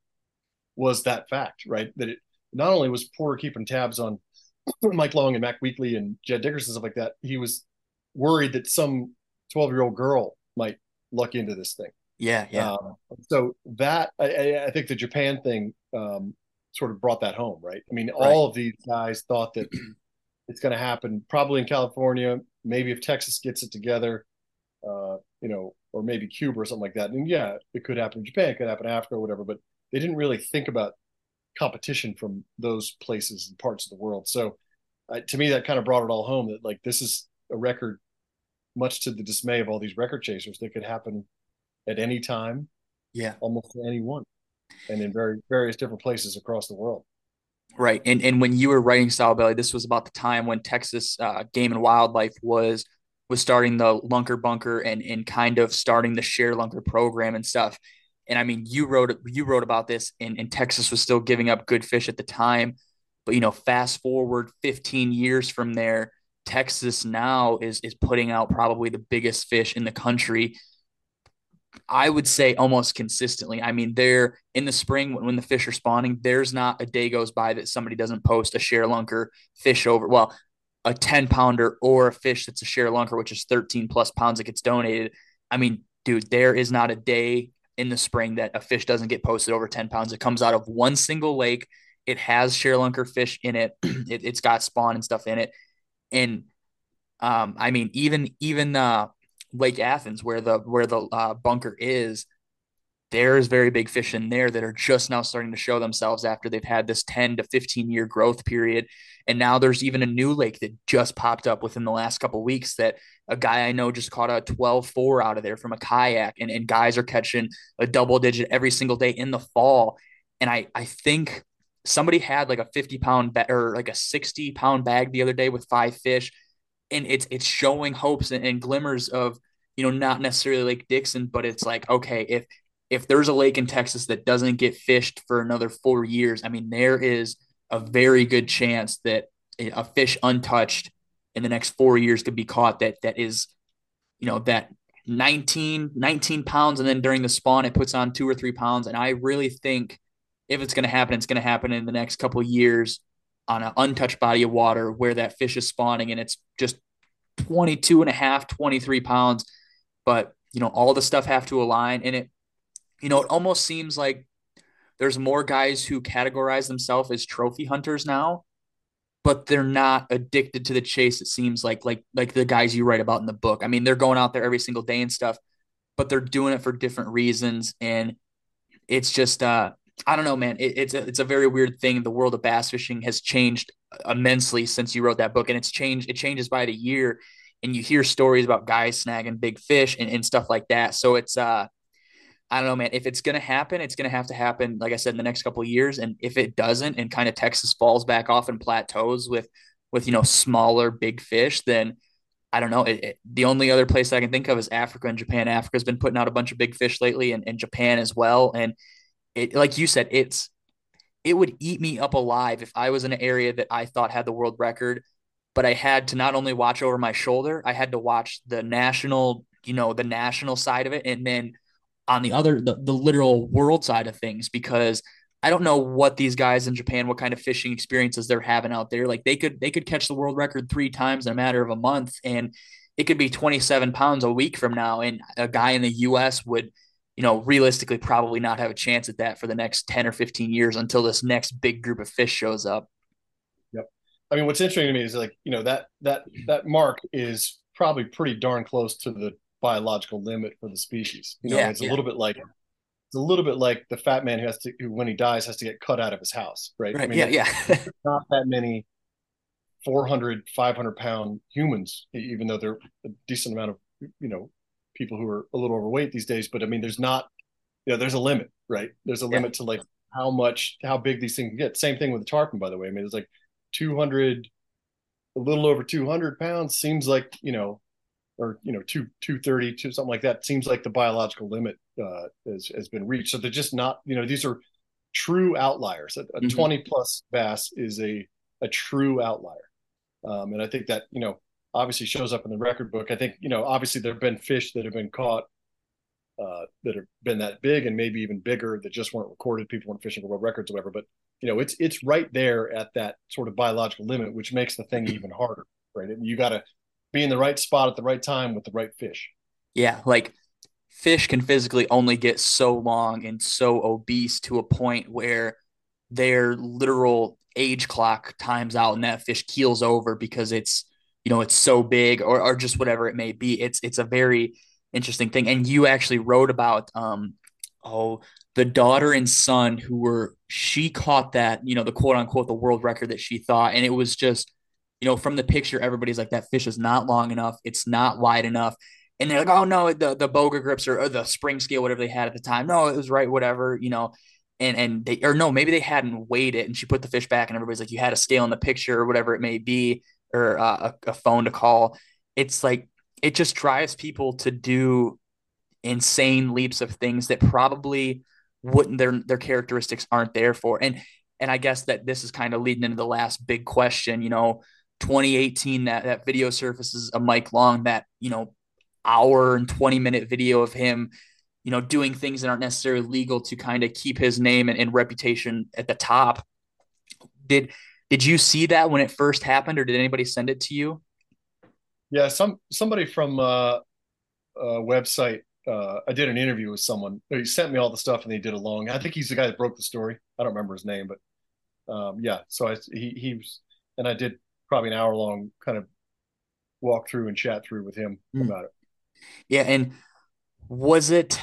was that fact, right? That it not only was Porter keeping tabs on Mike Long and Mac Weakley and Jed Dickerson stuff like that, he was worried that some 12 year old girl might luck into this thing. Yeah, yeah. Um, so that I, I, think the Japan thing um, sort of brought that home, right? I mean, right. all of these guys thought that it's going to happen probably in California. Maybe if Texas gets it together, uh, you know, or maybe Cuba or something like that. And yeah, it could happen in Japan, it could happen in Africa or whatever. But they didn't really think about competition from those places and parts of the world. So uh, to me, that kind of brought it all home that like this is a record, much to the dismay of all these record chasers, that could happen at any time. Yeah, almost anyone. and in very various different places across the world. Right. And and when you were writing Sowbelly, this was about the time when Texas uh, Game and Wildlife was was starting the Lunker Bunker and and kind of starting the Share Lunker program and stuff. And I mean, you wrote you wrote about this, and, and Texas was still giving up good fish at the time. But you know, fast forward 15 years from there, Texas now is is putting out probably the biggest fish in the country. I would say almost consistently. I mean, they're in the spring when, when the fish are spawning, there's not a day goes by that somebody doesn't post a share lunker fish over. Well, a 10 pounder or a fish that's a share lunker, which is 13 plus pounds that gets donated. I mean, dude, there is not a day in the spring that a fish doesn't get posted over 10 pounds. It comes out of one single lake. It has share lunker fish in it. it has got spawn and stuff in it. And um, I mean, even even uh, Lake Athens, where the where the uh, bunker is, there's very big fish in there that are just now starting to show themselves after they've had this 10 to 15 year growth period. And now there's even a new lake that just popped up within the last couple weeks that a guy I know just caught a 12 4 out of there from a kayak. And, and guys are catching a double digit every single day in the fall. And I, I think somebody had like a 50 pound ba- or like a 60 pound bag the other day with five fish and it's it's showing hopes and, and glimmers of you know not necessarily Lake Dixon, but it's like okay if if there's a lake in Texas that doesn't get fished for another four years, I mean there is a very good chance that a fish untouched in the next four years could be caught that that is you know that 19 19 pounds and then during the spawn it puts on two or three pounds. And i really think if it's going to happen it's going to happen in the next couple years on an untouched body of water where that fish is spawning and it's just 22 and a half, 23 pounds. But, you know, all the stuff have to align. And it, you know, it almost seems like there's more guys who categorize themselves as trophy hunters now, but they're not addicted to the chase. It seems like, like, like the guys you write about in the book. I mean, they're going out there every single day and stuff, but they're doing it for different reasons. And it's just, uh, I don't know, man. It, it's a, it's a very weird thing. The world of bass fishing has changed immensely since you wrote that book, and it's changed. It changes by the year, and you hear stories about guys snagging big fish and, and stuff like that. So it's uh, I don't know, man. If it's gonna happen, it's gonna have to happen, like I said, in the next couple years. And if it doesn't, and kind of Texas falls back off and plateaus with with you know smaller big fish, then I don't know. It, it, the only other place I can think of is Africa and Japan. Africa's been putting out a bunch of big fish lately, and, and Japan as well. And it like you said, it's it would eat me up alive if I was in an area that I thought had the world record, but I had to not only watch over my shoulder, I had to watch the national, you know, the national side of it, and then on the other, the, the literal world side of things, because I don't know what these guys in Japan, what kind of fishing experiences they're having out there. Like they could they could catch the world record three times in a matter of a month, and it could be 27 pounds a week from now, and a guy in the U.S. would you know, realistically probably not have a chance at that for the next 10 or 15 years until this next big group of fish shows up. Yep. I mean, what's interesting to me is like, you know, that, that, that mark is probably pretty darn close to the biological limit for the species. You know, yeah, it's a little bit like, it's a little bit like the fat man who has to, who, when he dies, has to get cut out of his house. Right. right. I mean, yeah. Yeah. not that many 400, 500 pound humans, even though they're a decent amount of, you know, people who are a little overweight these days. But I mean, there's not, you know, there's a limit, right? There's a limit yeah. to like how much, how big these things get. Same thing with the tarpon, by the way. I mean, it's like 200, a little over 200 pounds seems like, you know, or, you know, two, 230 to something like that seems like the biological limit uh, has, has been reached. So they're just not, you know, these are true outliers. A, a mm-hmm. 20 plus bass is a, a true outlier. Um, and I think that, you know, obviously shows up in the record book. I think you know obviously there have been fish that have been caught uh, that have been that big and maybe even bigger that just weren't recorded. People weren't fishing for world records or whatever. But you know it's it's right there at that sort of biological limit, which makes the thing even harder, right? And you got to be in the right spot at the right time with the right fish. Yeah, like fish can physically only get so long and so obese to a point where their literal age clock times out and that fish keels over because it's you know it's so big or, or just whatever it may be it's it's a very interesting thing. And you actually wrote about um oh the daughter and son who were she caught that you know the quote unquote the world record that she thought. And it was just you know from the picture everybody's like that fish is not long enough. It's not wide enough. And they're like oh no the the boga grips or, or the spring scale whatever they had at the time. No it was right whatever you know. And and they or no, maybe they hadn't weighed it, and she put the fish back, and everybody's like, you had a scale in the picture or whatever it may be, or uh, a, a phone to call. It's like it just drives people to do insane leaps of things that probably wouldn't their their characteristics aren't there for. And and I guess that this is kind of leading into the last big question. You know, 2018 that that video surfaces a Mike Long that you know hour and 20 minute video of him you know, doing things that aren't necessarily legal to kind of keep his name and, and reputation at the top. Did did you see that when it first happened, or did anybody send it to you? Yeah, some somebody from uh, a website. Uh, I did an interview with someone. He sent me all the stuff, and they did a long. I think he's the guy that broke the story. I don't remember his name, but um, yeah. So I, he he was, and I did probably an hour long kind of walk through and chat through with him mm. about it. Yeah, and was it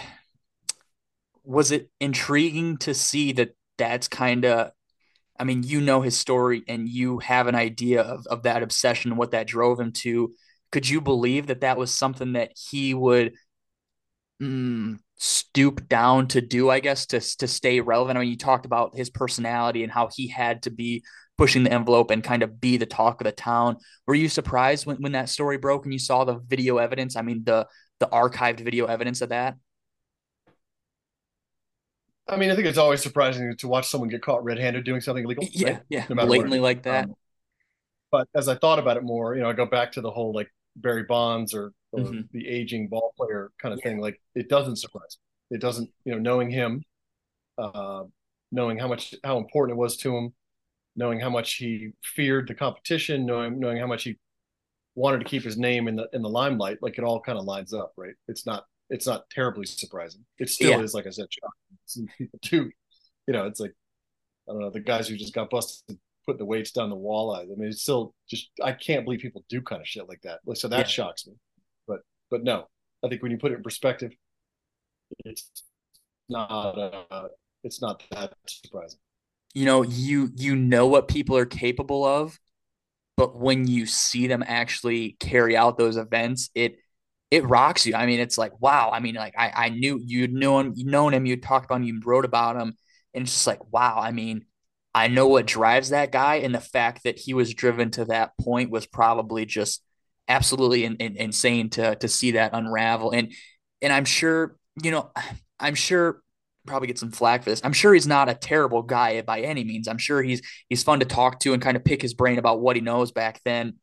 was it intriguing to see that that's kind of I mean, you know his story and you have an idea of, of that obsession and what that drove him to. Could you believe that that was something that he would mm, stoop down to do, I guess, to, to stay relevant? I mean, you talked about his personality and how he had to be pushing the envelope and kind of be the talk of the town. Were you surprised when, when that story broke and you saw the video evidence? I mean, the the archived video evidence of that? I mean, I think it's always surprising to watch someone get caught red-handed doing something illegal. Yeah, right? yeah, no blatantly like that. Um, but as I thought about it more, you know, I go back to the whole like Barry Bonds or, or mm-hmm. the aging ball player kind of yeah. thing. Like, it doesn't surprise me. It doesn't, you know, knowing him, uh, knowing how much how important it was to him, knowing how much he feared the competition, knowing knowing how much he wanted to keep his name in the in the limelight, like it all kind of lines up, right? It's not it's not terribly surprising. It still yeah. is, like I said, shocking. People do, you know, it's like I don't know the guys who just got busted putting the weights down the walleye. I mean, it's still just I can't believe people do kind of shit like that. So that yeah. shocks me. But but no, I think when you put it in perspective, it's not uh, it's not that surprising. You know, you you know what people are capable of, but when you see them actually carry out those events, it it rocks you. I mean, it's like wow. I mean, like I I knew you'd known you known him, you talked about him, you wrote about him, and it's just like wow. I mean, I know what drives that guy, and the fact that he was driven to that point was probably just absolutely in, in, insane to to see that unravel. And and I'm sure you know, I'm sure probably get some flack for this. I'm sure he's not a terrible guy by any means. I'm sure he's he's fun to talk to and kind of pick his brain about what he knows back then.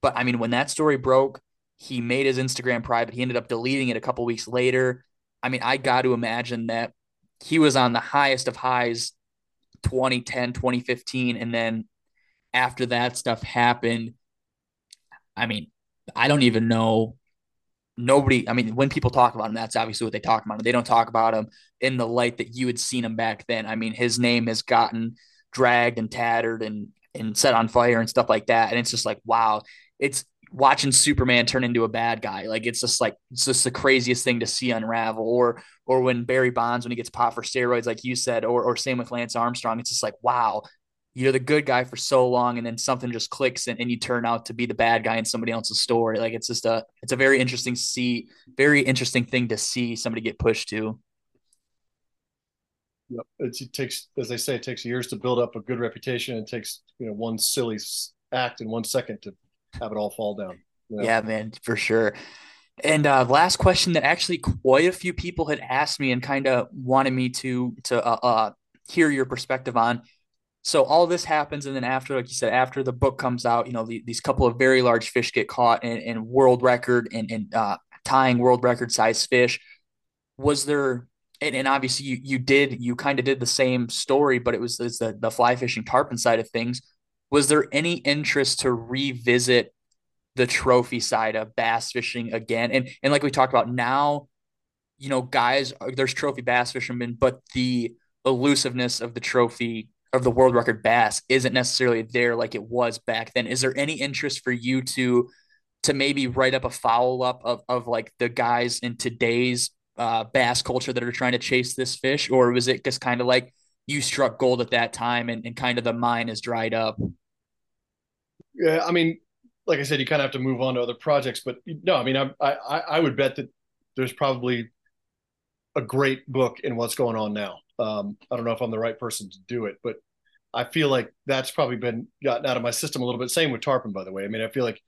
But I mean, when that story broke, he made his Instagram private. He ended up deleting it a couple weeks later. I mean, I got to imagine that he was on the highest of highs 2010, 2015 and then after that stuff happened, I mean, I don't even know. Nobody i mean when people talk about him that's obviously what they talk about. They don't talk about him in the light that you had seen him back then. I mean his name has gotten dragged and tattered and and set on fire and stuff like that. And it's just like wow. It's watching superman turn into a bad guy. Like it's just like it's just the craziest thing to see unravel. Or or when barry bonds when he gets popped for steroids like you said or or same with lance armstrong it's just like wow you're the good guy for so long and then something just clicks and, and you turn out to be the bad guy in somebody else's story. Like it's just a it's a very interesting see very interesting thing to see somebody get pushed to. Yep. It's, it takes as they say it takes years to build up a good reputation. It takes you know one silly act in one second to have it all fall down yeah man for sure and uh, last question that actually quite a few people had asked me and kind of wanted me to to uh, uh, hear your perspective on so all this happens, and then after, like you said, after the book comes out, you know, the, these couple of very large fish get caught and, in world record and, and uh, tying world record size fish. Was there, and, and obviously you you did you kind of did the same story, but it was the the fly fishing tarpon side of things. Was there any interest to revisit the trophy side of bass fishing again? And and like we talked about now, you know, guys, there's trophy bass fishermen, but the elusiveness of the trophy of the world record bass isn't necessarily there like it was back then. Is there any interest for you to to maybe write up a follow up of of like the guys in today's uh, bass culture that are trying to chase this fish, or was it just kind of like you struck gold at that time and, and kind of the mine is dried up? Yeah, I mean, like I said, you kind of have to move on to other projects, but no, I mean, I I I would bet that there's probably a great book in what's going on now. Um, I don't know if I'm the right person to do it, but I feel like that's probably been gotten out of my system a little bit. Same with Tarpon, by the way. I mean, I feel like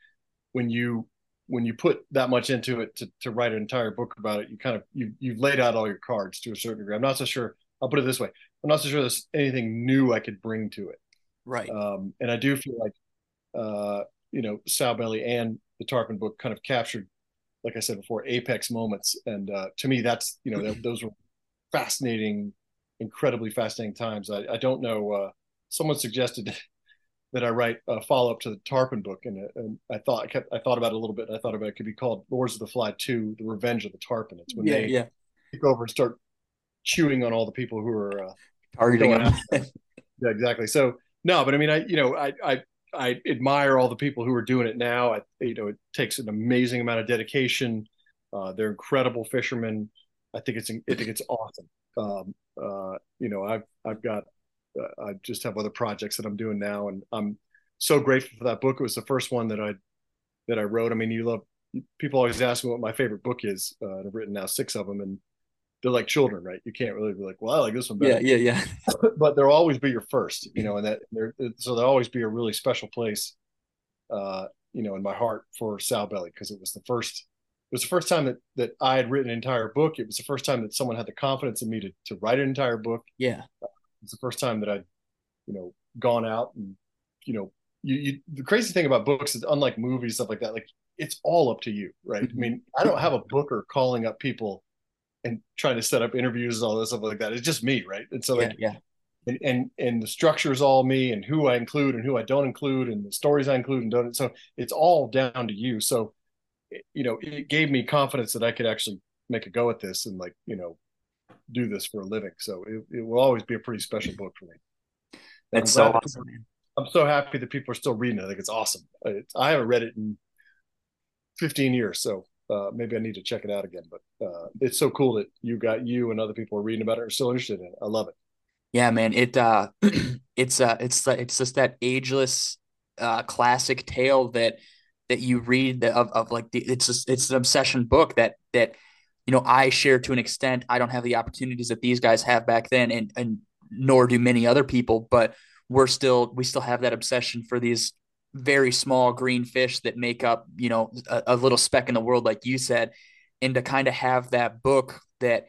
when you when you put that much into it to, to write an entire book about it, you kind of you you've laid out all your cards to a certain degree. I'm not so sure. I'll put it this way: I'm not so sure there's anything new I could bring to it. Right. Um, and I do feel like, uh, you know, Sowbelly and the Tarpon book kind of captured, like I said before, apex moments. And uh, to me, that's you know, those were fascinating, incredibly fascinating times. I, I don't know. Uh, someone suggested that I write a follow up to the Tarpon book, and, and, I thought I kept I thought about it a little bit. I thought about it could be called Lords of the Fly Two: The Revenge of the Tarpon. It's when yeah, they yeah. take over and start chewing on all the people who are uh, targeting them. yeah, exactly. So no, but I mean, I you know, I I I admire all the people who are doing it now. I, you know, it takes an amazing amount of dedication. Uh, they're incredible fishermen. I think it's I think it's awesome. Um, uh, you know, I've I've got uh, I just have other projects that I'm doing now, and I'm so grateful for that book. It was the first one that I that I wrote. I mean, you love people always ask me what my favorite book is. Uh, I've written now six of them, and they're like children, right? You can't really be like, well, I like this one better. Yeah, yeah, yeah. but they'll always be your first, you know, and that they're so they'll always be a really special place, uh, you know, in my heart for Sowbelly because it was the first. It was the first time that that I had written an entire book. It was the first time that someone had the confidence in me to to write an entire book. Yeah, uh, it's the first time that I'd, you know, gone out and, you know, you, you the crazy thing about books is unlike movies stuff like that. Like it's all up to you, right? Mm-hmm. I mean, I don't have a booker calling up people and trying to set up interviews and all this stuff like that. It's just me, right? And so yeah, like, yeah. And, and and the structure is all me and who I include and who I don't include and the stories I include and don't. So it's all down to you. So you know, it gave me confidence that I could actually make a go at this and like you know do this for a living. So it, it will always be a pretty special book for me. That's so awesome. I'm so happy that people are still reading it. I think it's awesome. It's, I haven't read it in 15 years, so uh, maybe I need to check it out again. But uh, it's so cool that you got you and other people are reading about it are still interested in it. I love it. Yeah, man. It uh, it's uh, it's it's just that ageless uh, classic tale that that you read of, of like the, it's just, it's an obsession book that that you know I share to an extent. I don't have the opportunities that these guys have back then, and and nor do many other people. But we're still we still have that obsession for these very small green fish that make up, you know, a, a little speck in the world, like you said, and to kind of have that book that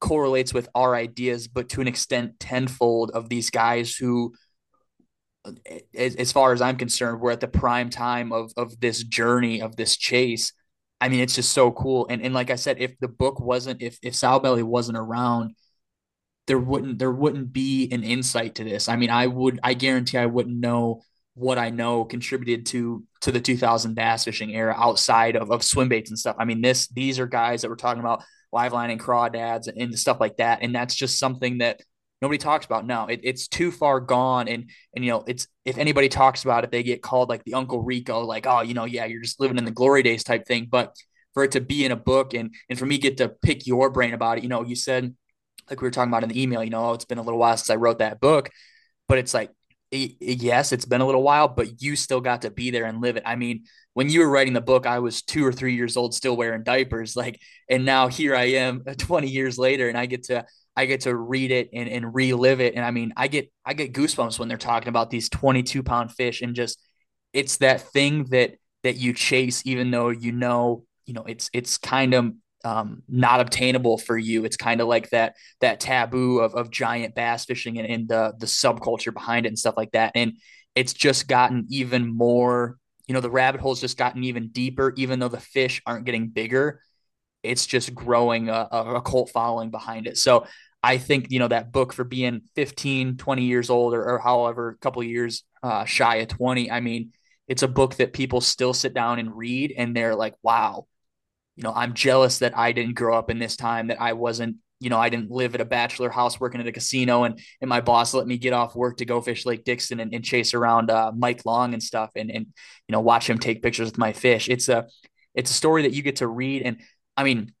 correlates with our ideas, but to an extent tenfold of these guys who, as, as far as I'm concerned, we're at the prime time of of this journey of this chase. I mean, it's just so cool. And and like I said, if the book wasn't, if if Sowbelly wasn't around, there wouldn't there wouldn't be an insight to this. I mean, I would I guarantee I wouldn't know what I know contributed to to the 2000 bass fishing era outside of, of swim baits and stuff. I mean, this these are guys that we're talking about live line and crawdads and, and stuff like that, and that's just something that nobody talks about now. It, it's too far gone, and and you know, it's if anybody talks about it, they get called like the Uncle Rico, like oh, you know, yeah, you're just living in the glory days type thing. But for it to be in a book and and for me get to pick your brain about it, you know, you said like we were talking about in the email, you know, oh, it's been a little while since I wrote that book, but it's like yes, it's been a little while, but you still got to be there and live it. I mean, when you were writing the book, I was two or three years old, still wearing diapers. Like, and now here I am 20 years later and I get to, I get to read it and, and relive it. And I mean, I get, I get goosebumps when they're talking about these 22 pound fish and just, it's that thing that, that you chase, even though, you know, you know, it's, it's kind of um, not obtainable for you. It's kind of like that that taboo of, of giant bass fishing and, and the the subculture behind it and stuff like that. And it's just gotten even more. You know, the rabbit hole's just gotten even deeper. Even though the fish aren't getting bigger, it's just growing a, a cult following behind it. So I think you know that book for being 15, 20 years old, or, or however a couple years uh, shy of 20. I mean, it's a book that people still sit down and read, and they're like, "Wow." You know, I'm jealous that I didn't grow up in this time, that I wasn't, you know, I didn't live at a bachelor house working at a casino and, and my boss let me get off work to go fish Lake Dixon and, and chase around uh, Mike Long and stuff and, and, you know, watch him take pictures with my fish. It's a, it's a story that you get to read. And I mean,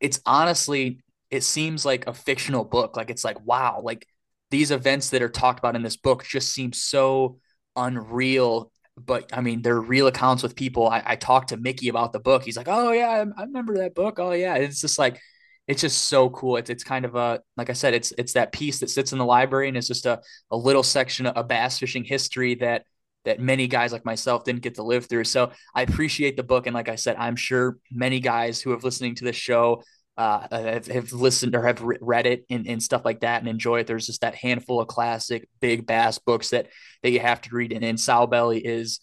it's honestly, it seems like a fictional book. Like it's like, wow, like these events that are talked about in this book just seem so unreal but I mean, they're real accounts with people. I, I talked to Mickey about the book. He's like, "Oh yeah, I, I, remember that book. Oh yeah." It's just like it's just so cool. It's it's kind of a like I said, it's it's that piece that sits in the library and it's just a, a little section of bass fishing history that that many guys like myself didn't get to live through. So I appreciate the book. And like I said, I'm sure many guys who have listening to this show uh, have, have, listened or have read it and, and, stuff like that and enjoy it. There's just that handful of classic big bass books that that you have to read. And, and Sowbelly is,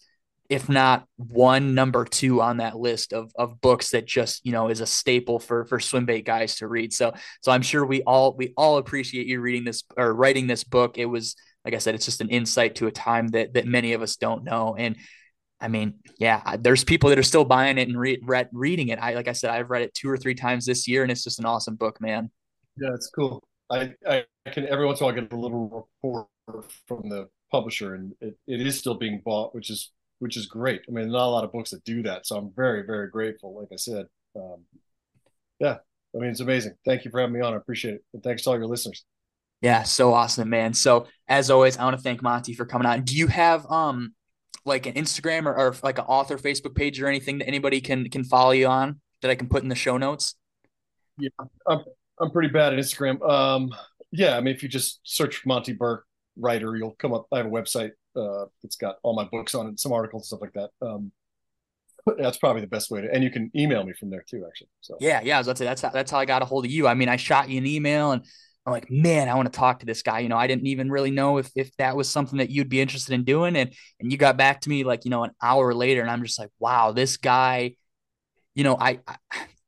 if not one, number two on that list of of books that just you know is a staple for for swim bait guys to read. So so I'm sure we all we all appreciate you reading this or writing this book. It was like I said, it's just an insight to a time that that many of us don't know. And I mean, yeah, there's people that are still buying it and re- re- reading it. I like I said, I've read it two or three times this year, and it's just an awesome book, man. Yeah, it's cool. I I can every once in a while get a little report from the publisher, and it, it is still being bought, which is which is great. I mean, not a lot of books that do that, so I'm very very grateful. Like I said, um, yeah, I mean, it's amazing. Thank you for having me on. I appreciate it, and thanks to all your listeners. Yeah, so awesome, man. So as always, I want to thank Monte for coming on. Do you have um like an Instagram or, or like an author Facebook page or anything that anybody can can follow you on that I can put in the show notes? Yeah, I'm I'm pretty bad at Instagram. Um, yeah, I mean, if you just search Monte Burke writer, you'll come up. I have a website uh, that's got all my books on it, some articles and stuff like that. Um, that's probably the best way to, and you can email me from there too, actually. So yeah, yeah, I was about to say that's how that's how I got a hold of you. I mean, I shot you an email and I'm like, man, I want to talk to this guy. You know, I didn't even really know if if that was something that you'd be interested in doing. And and you got back to me like, you know, an hour later, and I'm just like, wow, this guy, you know, I, I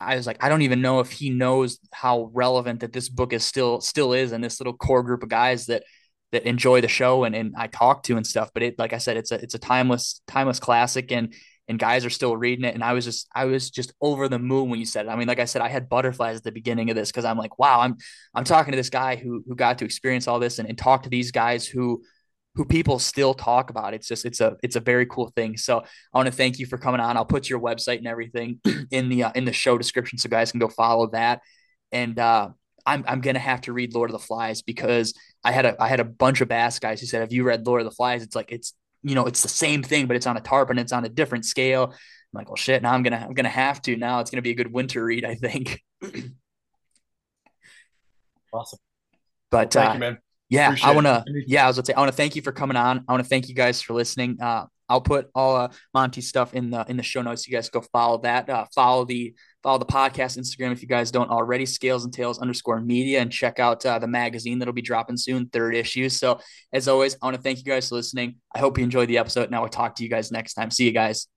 I was like, I don't even know if he knows how relevant that this book is still still is, and this little core group of guys that that enjoy the show and and I talk to and stuff. But it, like I said, it's a it's a timeless timeless classic, and and guys are still reading it. And I was just, I was just over the moon when you said it. I mean, like I said, I had butterflies at the beginning of this because I'm like, wow, I'm, I'm talking to this guy who, who got to experience all this and, and talk to these guys who, who people still talk about. It's just, it's a, it's a very cool thing. So I want to thank you for coming on. I'll put your website and everything in the, uh, in the show description. So guys can go follow that. And, uh, I'm, I'm gonna have to read Lord of the Flies because I had a I had a bunch of bass guys who said, "Have you read Lord of the Flies?" It's like it's you know, it's the same thing, but it's on a tarp and it's on a different scale. I'm like, well, shit. Now I'm gonna I'm gonna have to. Now it's gonna be a good winter read, I think. awesome. But well, thank uh, you, man. Yeah, Appreciate I want to. Yeah, I was gonna say I want to thank you for coming on. I want to thank you guys for listening. Uh, I'll put all uh, Monte stuff in the in the show notes. You guys go follow that. Uh, follow the follow the podcast Instagram if you guys don't already. Scales and Tails underscore media and check out uh, the magazine that'll be dropping soon, third issue. So as always, I want to thank you guys for listening. I hope you enjoyed the episode. Now I will talk to you guys next time. See you guys.